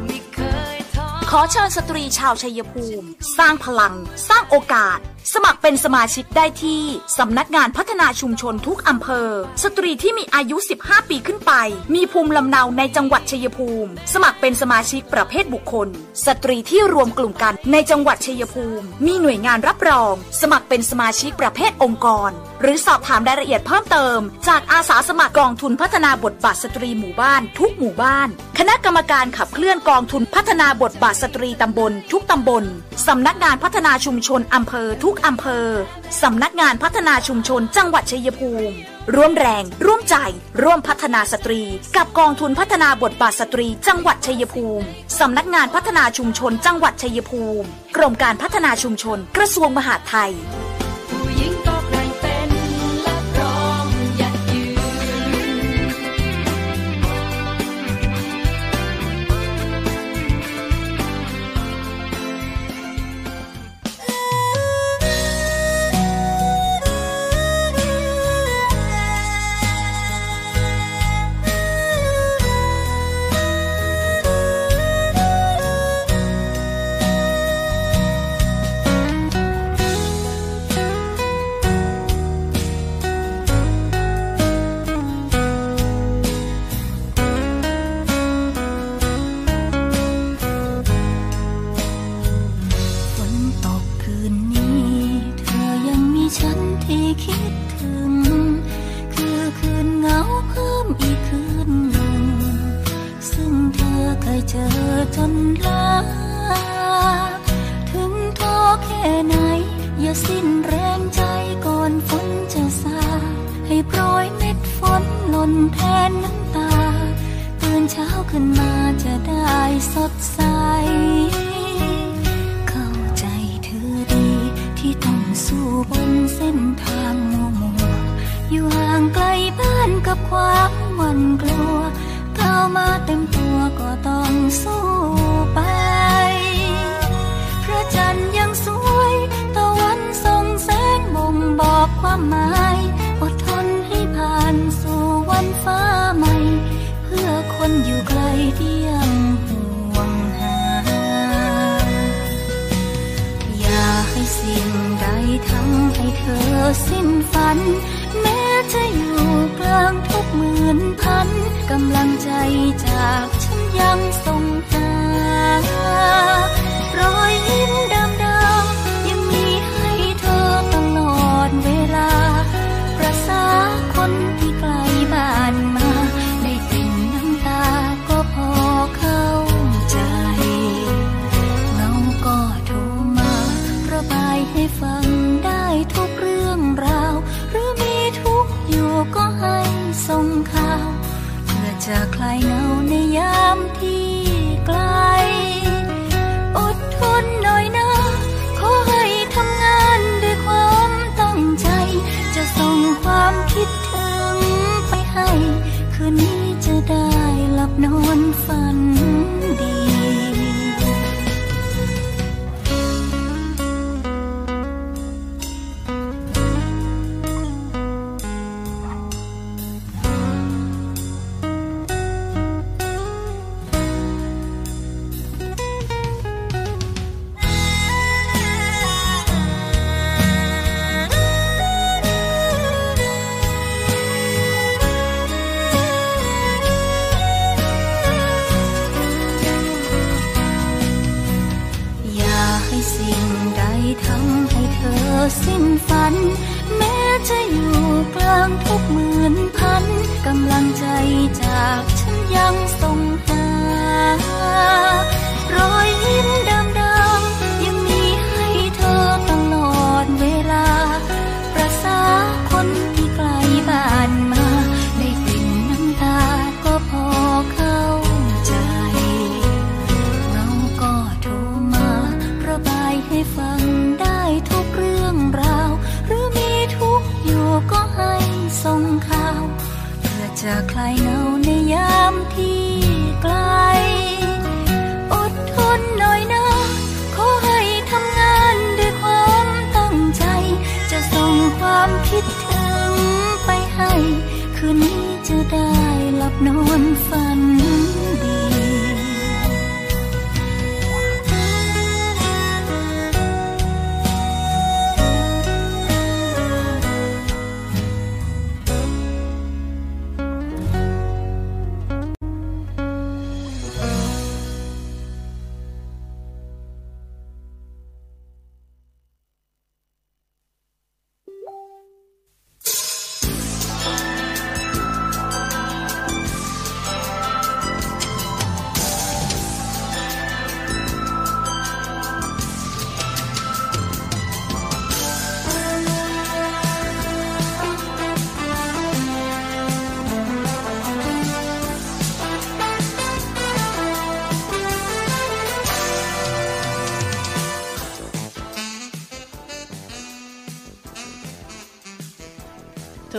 ำขอเชิญสตรีชาวชัยภูมิ สร้างพลัง สร้างโอกาส สมัครเป็นสมาชิกได้ที่ สำนักงานพัฒนาชุมชนทุกอำเภอ สตรีที่มีอายุ 15 ปีขึ้นไป มีภูมิลำเนาในจังหวัดชัยภูมิ สมัครเป็นสมาชิกประเภทบุคคล สตรีที่รวมกลุ่มกันในจังหวัดชัยภูมิ มีหน่วยงานรับรอง สมัครเป็นสมาชิกประเภทองค์กร หรือสอบถามรายละเอียดเพิ่มเติม จากอาสาสมัครกองทุนพัฒนาบทบาทสตรีหมู่บ้าน ทุกหมู่บ้าน คณะกรรมการขับเคลื่อนกองทุนพัฒนาบทบาทสตรีตำบล ทุกตำบลสำนักงานพัฒนาชุมชนอำเภอทุกอำเภอ สำนักงานพัฒนาชุมชนจังหวัดชัยภูมิ ร่วมแรง ร่วมใจ ร่วมพัฒนาสตรี กับกองทุนพัฒนาบทบาทสตรี จังหวัดชัยภูมิ สำนักงานพัฒนาชุมชนจังหวัดชัยภูมิ กรมการพัฒนาชุมชน กระทรวงมหาดไทย จนลาถึงท้อแค่ไหน อย่าสิ้นแรงใจก่อนฝนจะซา ให้โปรยเม็ดฝนหล่นแทนน้ำตาตื่นเช้าขึ้นมาจะได้สดใส เข้าใจเธอดี ที่ต้องสู้บนเส้นทางมัวมัวอยู่ห่างไกลบ้านกับความหวั่นกลัวก้าวมาเต็มตัวก็ต้องสู้ ความหมาย อดทนให้ผ่านสู่วันฟ้าใหม่ เพื่อคนอยู่ไกลที่ยังห่วงหา อย่าให้สิ่งใดทำให้เธอสิ้นฝัน แม้จะอยู่กลางทุกหมื่นพันกำลังใจจากฉันยังส่งหา เพื่อจะคลายเหงาในยาม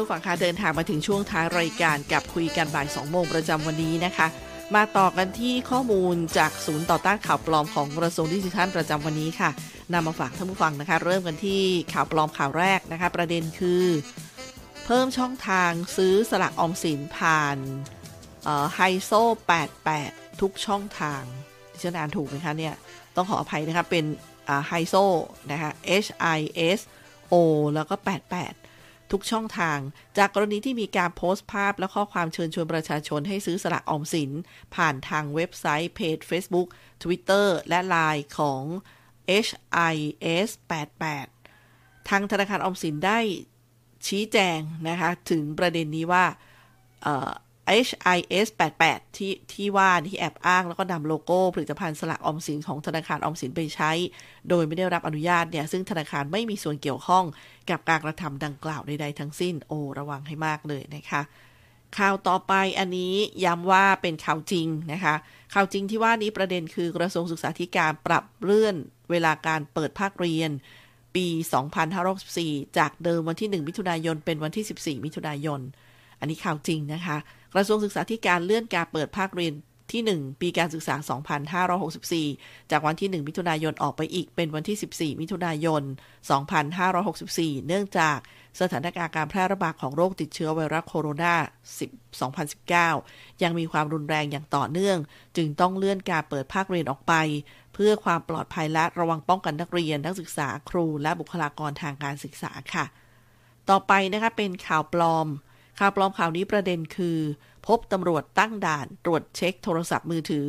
ผู้ฟังคะเดินทางมาถึงช่วงท้ายรายการกับคุยกันบ่าย2โมงประจำวันนี้นะคะ มาต่อกันที่ข้อมูลจากศูนย์ต่อต้านข่าวปลอมของกระทรวงดิจิทัลประจำวันนี้ค่ะนำมาฝากท่านผู้ฟังนะคะ เริ่มกันที่ข่าวปลอมข่าวแรกนะคะ ประเด็นคือ เพิ่มช่องทางซื้อสลากออมสินผ่านไฮโซ88 ทุกช่องทางดิฉันอ่านถูกไหมคะเนี่ยต้องขออภัยนะคะเป็นไฮโซนะคะ H I S O แล้วก็ 88 ทุกช่องทาง จากกรณีที่มีการโพสต์ภาพและข้อความเชิญชวนประชาชนให้ซื้อสลากออมสิน ผ่านทางเว็บไซต์เพจ Facebook Twitter และ Line ของ HIS 88ทางธนาคารออมสินได้ชี้แจงนะคะ ถึงประเด็นนี้ว่า HIS 88ที่ที่ว่าที่แอบอ้างแล้วก็นำโลโก้ผลิตภัณฑ์สลากออมสินของธนาคารออมสินไปใช้ โดยไม่ได้รับอนุญาตเนี่ย ซึ่งธนาคารไม่มีส่วนเกี่ยวข้องกับการกระทำดังกล่าวใดๆทั้งสิ้น โอระวังให้มากเลยนะคะข่าวต่อไปอันนี้ย้ำว่าเป็นข่าวจริงนะคะ ข่าวจริงที่ว่านี้ประเด็นคือกระทรวงศึกษาธิการปรับเลื่อนเวลาการเปิดภาคเรียน ปี 2564 จากเดิมวันที่ 1 มิถุนายนเป็นวันที่ 14 มิถุนายน อันนี้ข่าวจริงนะคะ กระทรวงศึกษาธิการเลื่อนการเปิดภาคเรียนที่ 1 ปีการศึกษา 2564 จากวันที่ 1 มิถุนายนออกไปอีกเป็นวันที่ 14 มิถุนายน 2564 เนื่องจากสถานการณ์การแพร่ระบาดของโรคติดเชื้อไวรัสโคโรนา 2019 ยังมีความรุนแรงอย่างต่อเนื่อง จึงต้องเลื่อนการเปิดภาคเรียนออกไป เพื่อความปลอดภัยและระวังป้องกันนักเรียน นักศึกษาครูและบุคลากรทางการศึกษาค่ะ ต่อไปนะคะเป็นข่าวปลอม ข่าวปลอมข่าวนี้ประเด็นคือ พบตำรวจตั้งด่านตรวจเช็คโทรศัพท์มือถือ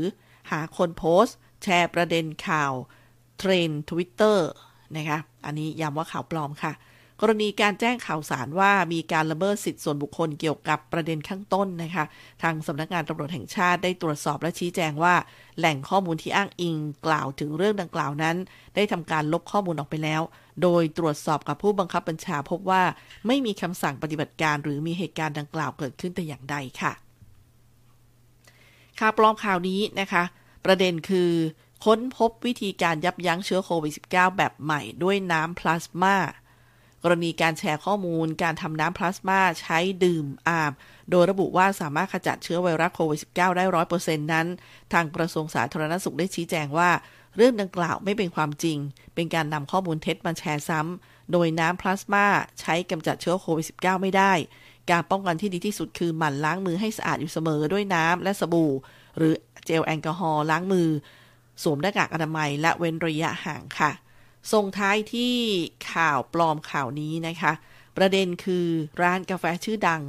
หาคนโพสต์ แชร์ประเด็นข่าวเทรนด์ทวิตเตอร์นะคะอันนี้ย้ำว่าข่าวปลอมค่ะ กรณีการแจ้งข่าวสารว่ามีการละเมิดสิทธิส่วนบุคคลเกี่ยวกับประเด็นข้างต้นนะคะ ทางสำนักงานตำรวจแห่งชาติได้ตรวจสอบและชี้แจงว่า แหล่งข้อมูลที่อ้างอิงกล่าวถึงเรื่องดังกล่าวนั้น ได้ทำการลบข้อมูลออกไปแล้ว โดยตรวจสอบกับผู้บังคับบัญชาพบว่าไม่มีคำสั่งปฏิบัติการหรือมีเหตุการณ์ดังกล่าวเกิดขึ้นแต่อย่างใดค่ะ ข่าวปลอมข่าวนี้นะคะ ประเด็นคือค้นพบวิธีการยับยั้งเชื้อโควิด -19 แบบใหม่ด้วยน้ำพลาสมากรณีการแชร์ข้อมูลการทำน้ำพลาสมาใช้ดื่มอาบ โดยระบุว่าสามารถขจัดเชื้อไวรัสโควิด -19 ได้ร้อยเปอร์เซ็นต์นั้น ทางกระทรวงสาธารณสุขได้ชี้แจงว่า เรื่องดังกล่าวไม่เป็นความจริง เป็นการนำข้อมูลเท็จมาแชร์ซ้ำ โดยน้ำพลาสมาใช้กำจัดเชื้อโควิด -19 ไม่ได้ การป้องกันที่ดีที่สุดคือหมั่นล้างมือให้สะอาดอยู่เสมอด้วยน้ำและสบู่ หรือเจลแอลกอฮอล์ล้างมือ สวมหน้ากากอนามัย และเว้นระยะห่างค่ะ ส่งท้ายที่ข่าวปลอมข่าวนี้นะคะ ประเด็นคือร้านกาแฟชื่อดัง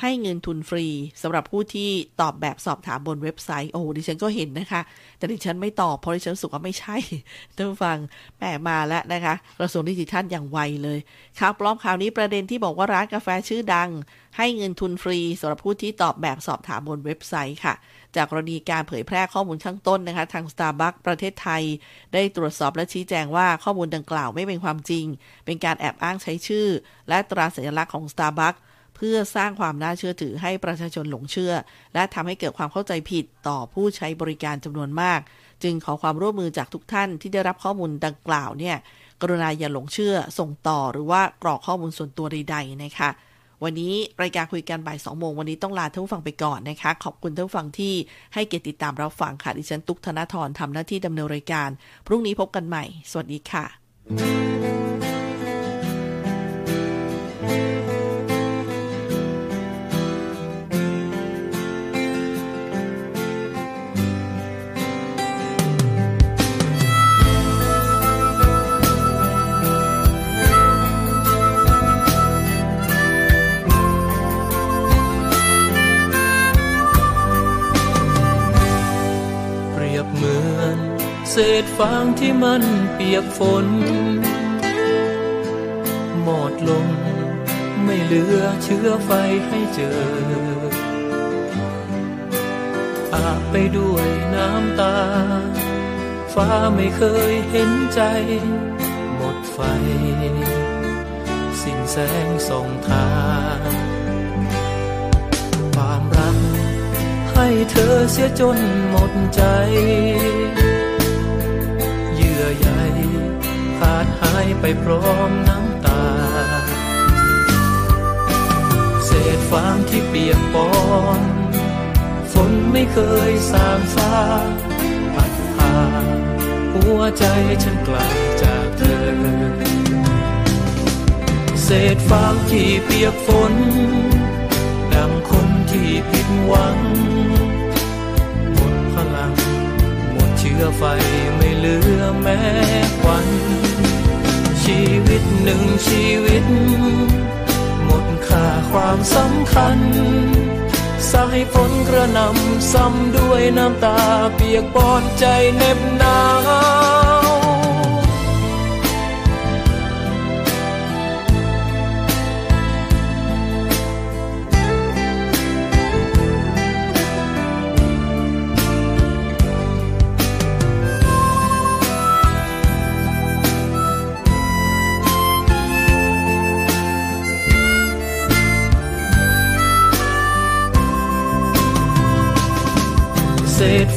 ให้เงินทุนฟรีสำหรับผู้ที่ตอบแบบสอบถามบนเว็บไซต์ โอ้ดิฉันก็เห็นนะคะ แต่ดิฉันไม่ตอบเพราะดิฉันสึกว่าไม่ใช่ท่านฟังแหมมาแล้วนะคะกระทรวงดิจิทัลอย่างไวเลยข่าวปลอมข่าวนี้ประเด็นที่บอกว่าร้านกาแฟชื่อดัง ให้เงินทุนฟรีสำหรับผู้ที่ตอบแบบสอบถามบนเว็บไซต์ค่ะ จากกรณีการเผยแพร่ข้อมูลข้างต้นนะคะ ทาง Starbucks ประเทศไทย ได้ตรวจสอบและชี้แจงว่าข้อมูลดังกล่าวไม่เป็นความจริง เป็นการแอบอ้างใช้ชื่อ และตราสัญลักษณ์ของ Starbucks เพื่อสร้างความน่าเชื่อถือให้ประชาชนหลงเชื่อ และทำให้เกิดความเข้าใจผิดต่อผู้ใช้บริการจำนวนมาก จึงขอความร่วมมือจากทุกท่านที่ได้รับข้อมูลดังกล่าวเนี่ย กรุณาอย่าหลงเชื่อส่งต่อหรือว่ากรอกข้อมูลส่วนตัวใดๆนะคะวันนี้รายการคุยกันบ่าย2โมงวันนี้ต้องลาท่านผู้ฟังไปก่อนนะคะ ขอบคุณท่านผู้ฟังที่ให้เกียรติติดตามรับฟังค่ะดิฉันตุ๊กธนาธรทำหน้าที่ดำเนินรายการ พรุ่งนี้พบกันใหม่ สวัสดีค่ะ เศษฟางที่มันเปียกฝน หมดลงไม่เหลือเชื้อไฟให้เจอ อาบไปด้วยน้ำตา ฟ้าไม่เคยเห็นใจ หมดไฟ สิ้นแสงส่องทางความรักให้เธอเสียจนหมดใจ ขาดหายไปพร้อมน้ำตา เศษฟางที่เปียกปอนฝนไม่เคยสางซาพัดพาหัวใจฉันไกลจากเธอ เศษฟางที่เปียกฝน ดังคนที่ผิดหวังหมดพลัง หมดเชื้อไฟไม่เหลือแม้ควัน ชีวิตหนึ่งชีวิต หมดค่าความสำคัญสายฝนกระนำซ้ำด้วยน้ำตาเปียกปอนใจเน็บหนาว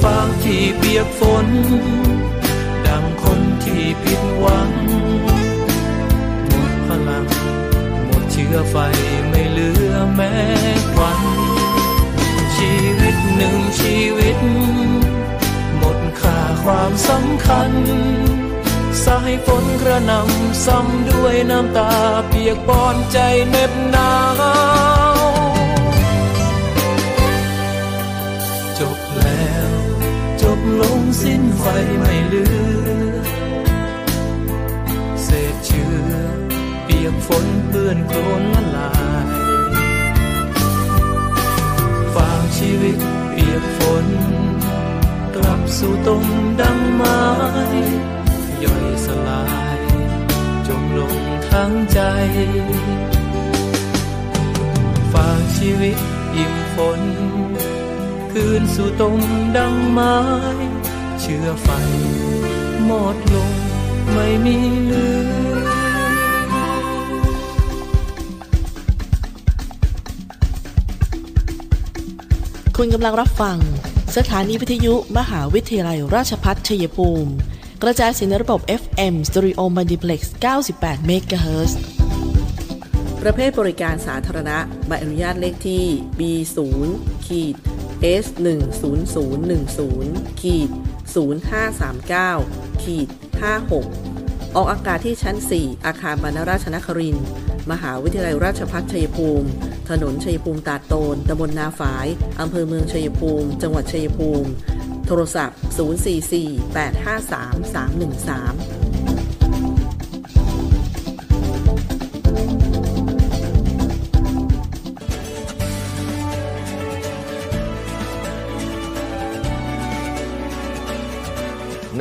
ฟางที่เปียกฝน ดังคนที่ผิดหวัง หมดพลัง หมดเชื้อไฟไม่เหลือแม้ควันชีวิตหนึ่งชีวิต หมดค่าความสำคัญ สายฝนกระนำซ้ำด้วยน้ำตาเปียกปอนใจเน็บหนาว สิ้นไฟไม่เหลือ เศษเชื้อเปียกฝนเปื้อนโคลนละลายฝากชีวิตเปียกฝน กลับสู่ตมดังไม้ย่อยสลาย จมลงทั้งใจฝากชีวิตอิ่มฝน คืนสู่ตมดังไม้ ชื่อไฟ หมดลงไม่มีเหลือคุณกำลังรับฟัง สถานีวิทยุมหาวิทยาลัยราชพัฒชัยภูมิ กระจายเสียงในระบบ FM Stereo Multiplex 98 MHz ประเภทบริการสาธารณะ ใบอนุญาตเลขที่ B0 ขีด S 1 0 0 1 0 ขีด 0539ขีด56 ออกอากาศที่ชั้น 4 อาคารบรรณราชนคริน มหาวิทยาลัยราชภัฏชัยภูมิ ถนนชัยภูมิตาดโตน ตำบลนาฝาย อำเภอเมืองชัยภูมิ จังหวัดชัยภูมิ โทรศัพท์ 044 853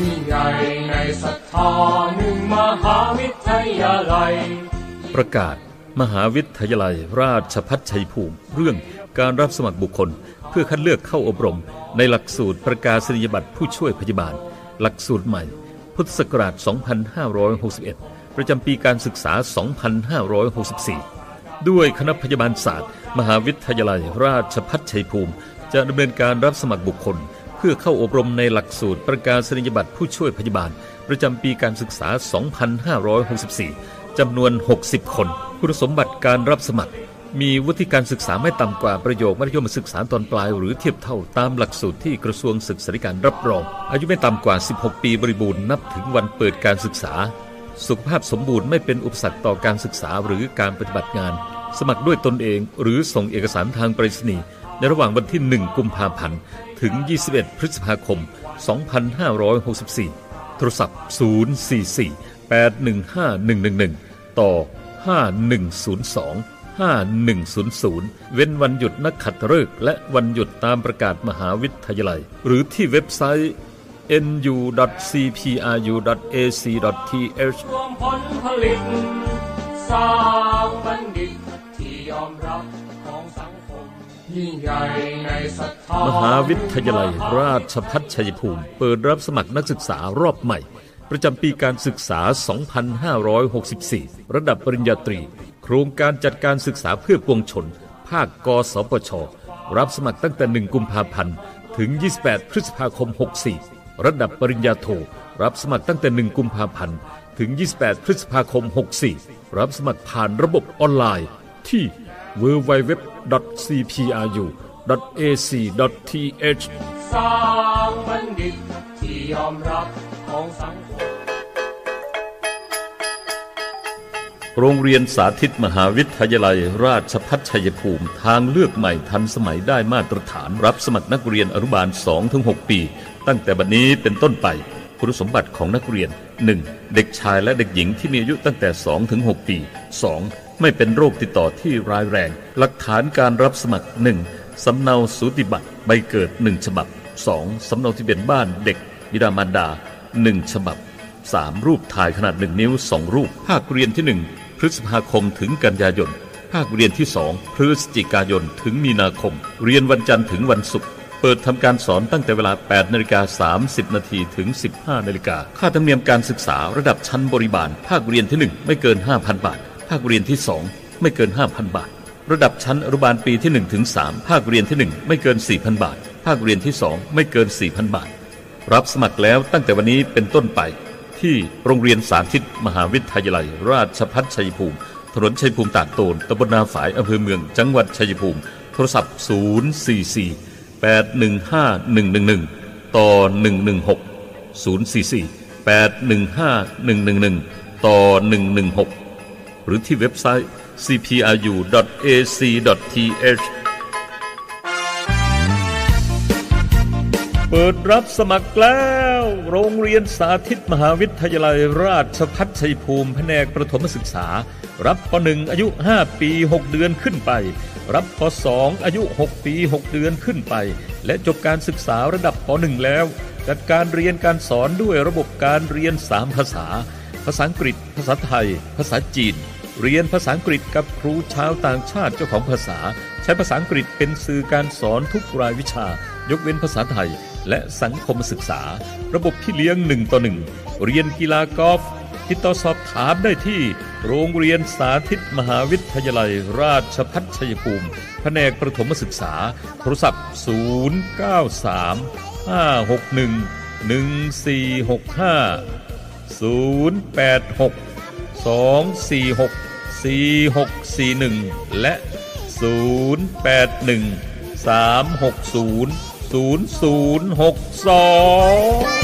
ยิ่งใหญ่ในศรัทธาหนึ่งมหาวิทยาลัย ประกาศ มหาวิทยาลัย ราชพัฒชัยภูมิ เรื่องการรับสมัครบุคคล เพื่อคัดเลือกเข้าอบรม ในหลักสูตรประกาศนียบัตรผู้ช่วยพยาบาล หลักสูตรใหม่ พุทธศักราช 2561 ประจำปีการศึกษา 2564 ด้วยคณะพยาบาลศาสตร์ มหาวิทยาลัย ราชพัฒชัยภูมิ จะดำเนินการรับสมัครบุคคล พื่อเข้าอบรมในหลักสูตรประกาศนียบัตรผู้ช่วยพยาบาล ประจำปีการศึกษา 2564 จำนวน 60 คน คุณสมบัติการรับสมัคร มีวุฒิการศึกษาไม่ต่ำกว่าประโยคมัธยมศึกษาตอนปลายหรือเทียบเท่าตามหลักสูตรที่กระทรวงศึกษาธิการรับรอง อายุไม่ต่ำกว่า 16 ปีบริบูรณ์นับถึงวันเปิดการศึกษา สุขภาพสมบูรณ์ไม่เป็นอุปสรรคต่อการศึกษาหรือการปฏิบัติงาน สมัครด้วยตนเอง หรือส่งเอกสารทางไปรษณีย์ในระหว่างวันที่ 1 กุมภาพันธ์ ถึง 21 พฤษภาคม 2564 โทรศัพท์ 044 815 111 ต่อ 5102 5100 เว้นวันหยุดนักขัตฤกษ์และวันหยุดตามประกาศมหาวิทยาลัย หรือที่เว็บไซต์ nu.cpru.ac.th รวมผลผลิตสร้างบัณฑิตที่ยอมรับ มหาวิทยาลัยราชพัฒชัยภูมิ เปิดรับสมัครนักศึกษารอบใหม่ ประจำปีการศึกษา 2564 ระดับปริญญาตรี โครงการจัดการศึกษาเพื่อปวงชน ภาคกสปช รับสมัครตั้งแต่ 1 กุมภาพันธ์ ถึง 28 พฤษภาคม 64 ระดับปริญญาโท รับสมัครตั้งแต่ 1 กุมภาพันธ์ ถึง 28 พฤษภาคม 64 รับสมัครผ่านระบบออนไลน์ที่ www www.cpru.ac.th สร้างบัณฑิตที่ยอมรับของสังคม โรงเรียนสาธิตมหาวิทยาลัย ราชพัฒชัยภูมิ ทางเลือกใหม่ทันสมัยได้มาตรฐานรับสมัครนักเรียนอนุบาล 2-6 ปี ตั้งแต่บัดนี้เป็นต้นไป คุณสมบัติของนักเรียน 1. เด็กชายและเด็กหญิงที่มีอายุตั้งแต่ 2 ถึง 6 ปี 2. ไม่เป็นโรคติดต่อที่ร้ายแรง หลักฐานการรับสมัคร 1. สำเนาสูติบัตรใบเกิด 1 ฉบับ 2. สำเนาทะเบียนบ้านเด็กบิดามารดา 1 ฉบับ 3. รูปถ่ายขนาด 1 นิ้ว 2 รูปภาคเรียนที่ 1 พฤษภาคมถึงกันยายนภาคเรียนที่ 2 พฤศจิกายนถึงมีนาคม เรียนวันจันทร์ถึงวันศุกร์ เปิดทำการสอนตั้งแต่เวลา 8นาฬิกา30นาทีถึง 15นาฬิกาค่าธรรมเนียมการศึกษาระดับชั้นบริบาล ภาคเรียนที่ 1 ไม่เกิน 5,000 บาท ภาคเรียนที่ 2 ไม่เกิน 5,000 บาท ระดับชั้นอนุบาลปีที่1ถึง3ภาคเรียนที่ 1 ไม่เกิน 4,000 บาท ภาคเรียนที่ 2 ไม่เกิน 4,000 บาท รับสมัครแล้วตั้งแต่วันนี้เป็นต้นไป ที่โรงเรียนสาธิต มหาวิทยาลัย ราชพัฒชัยภูมิ ถนนชัยภูมิตากโตนตำบลนาฝายอำเภอเมือง จังหวัดชัยภูมิ โทรศัพท์ 044 815 111 ต่อ 116 044 815 111 ต่อ 116 หรือที่เว็บไซต์ cpru.ac.th เปิดรับสมัครแล้ว โรงเรียนสาธิตมหาวิทยาลัยราชพัฒชัยภูมิแผนกประถมศึกษา รับป .1 อายุ 5 ปี 6 เดือนขึ้นไป รับป .2 อายุ 6 ปี 6 เดือนขึ้นไป และจบการศึกษาระดับป .1 แล้ว จัดการเรียนการสอนด้วยระบบการเรียน 3 ภาษา ภาษาอังกฤษ ภาษาไทย ภาษาจีน เรียนภาษาอังกฤษกับครูชาวต่างชาติเจ้าของภาษา ใช้ภาษาอังกฤษเป็นสื่อการสอนทุกรายวิชา ยกเว้นภาษาไทย และสังคมศึกษา ระบบพี่เลี้ยงหนึ่งต่อหนึ่งเรียนกีฬากอล์ฟติดต่อสอบถามได้ที่ โรงเรียนสาธิตมหาวิทยาลัยราชพัฒชัยภูมิแผนกประถมศึกษา โทรศัพท์ 093 561 1465 086 246 4641 และ 081 360 0062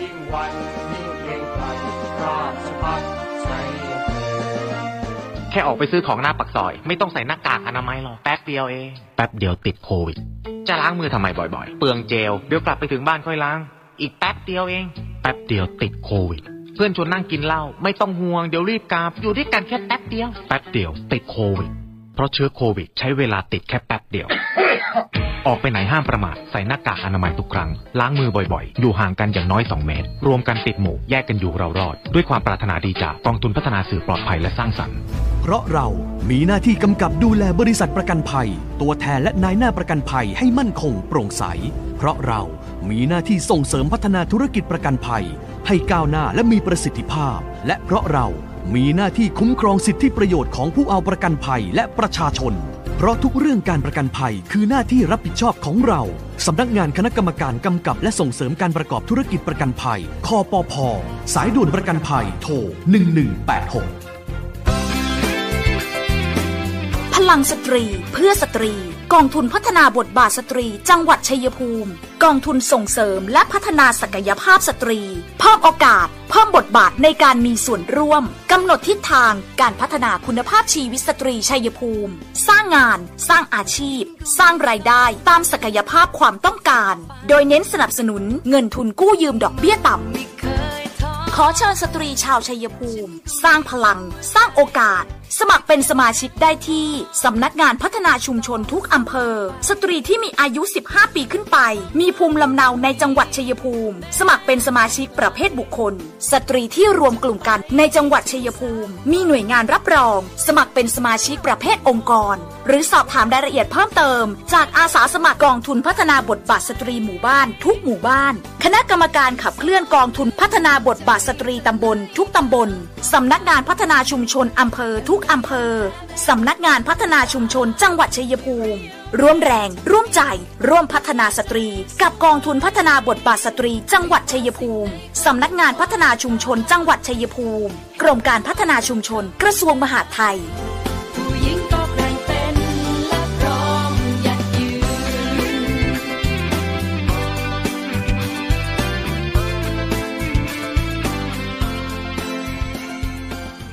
ยิ่งวันยิ่งเกรงไกรราชพัฒชัยแค่ออกไปซื้อของหน้าปักซอย ไม่ต้องใส่หน้ากากอนามัยหรอกแป๊บเดียวเอง แป๊บเดียวติดโควิด จะล้างมือทำไมบ่อยๆ เปลืองเจล เดี๋ยวกลับไปถึงบ้านค่อยล้าง อีกแป๊บเดียวเอง แป๊บเดียวติดโควิด เพื่อนชวนนั่งกินเหล้าไม่ต้องห่วงเดี๋ยวรีบกลับอยู่ด้วยกันแค่แป๊บเดียว แป๊บเดียวติดโควิด เพราะเชื้อโควิด ใช้เวลาติดแค่แป๊บเดียว ออกไปไหนห้ามประมาทใส่หน้ากากอนามัยทุกครั้ง ล้างมือบ่อยๆ อยู่ห่างกันอย่างน้อย 2 เมตร รวมกันติดหมู่แยกกันอยู่เรารอด ด้วยความปรารถนาดีจากกองทุนพัฒนาสื่อปลอดภัยและสร้างสรรค์ เพราะเรามีหน้าที่กำกับดูแลบริษัทประกันภัย ตัวแทนและนายหน้าประกันภัยให้มั่นคงโปร่งใส เพราะเรามีหน้าที่ส่งเสริมพัฒนาธุรกิจประกันภัย ให้ก้าวหน้าและมีประสิทธิภาพ และเพราะเรา มีหน้าที่คุ้มครองสิทธิประโยชน์ของผู้เอาประกันภัยและประชาชน เพราะทุกเรื่องการประกันภัยคือหน้าที่รับผิดชอบของเรา สำนักงานคณะกรรมการกำกับและส่งเสริมการประกอบธุรกิจประกันภัย คปภสายด่วนประกันภัย โทร 1186 พลังสตรีเพื่อสตรี กองทุนพัฒนาบทบาทสตรี จังหวัดชัยภูมิ กองทุนส่งเสริมและพัฒนาศักยภาพสตรี เพิ่มโอกาส เพิ่มบทบาทในการมีส่วนร่วมกำหนดทิศทางการพัฒนาคุณภาพชีวิตสตรีชัยภูมิ สร้างงาน สร้างอาชีพ สร้างรายได้ตามศักยภาพความต้องการ โดยเน้นสนับสนุนเงินทุนกู้ยืมดอกเบี้ยต่ำขอเชิญสตรีชาวชัยภูมิ สร้างพลัง สร้างโอกาส สมัครเป็นสมาชิกได้ที่ สำนักงานพัฒนาชุมชนทุกอำเภอ สตรีที่มีอายุ 15 ปีขึ้นไป มีภูมิลำเนาในจังหวัดชัยภูมิ สมัครเป็นสมาชิกประเภทบุคคล สตรีที่รวมกลุ่มกันในจังหวัดชัยภูมิ มีหน่วยงานรับรอง สมัครเป็นสมาชิกประเภทองค์กรหรือสอบถามรายละเอียดเพิ่มเติม จากอาสาสมัครกองทุนพัฒนาบทบาทสตรีหมู่บ้านทุกหมู่บ้าน คณะกรรมการขับเคลื่อนกองทุนพัฒนาบทบาทสตรีตำบล ทุกตำบล สำนักงานพัฒนาชุมชนอำเภอทุกอำเภอ สำนักงานพัฒนาชุมชนจังหวัดชัยภูมิร่วมแรง ร่วมใจ ร่วมพัฒนาสตรี กับกองทุนพัฒนาบทบาทสตรี จังหวัดชัยภูมิ สำนักงานพัฒนาชุมชนจังหวัดชัยภูมิ กรมการพัฒนาชุมชน กระทรวงมหาดไทย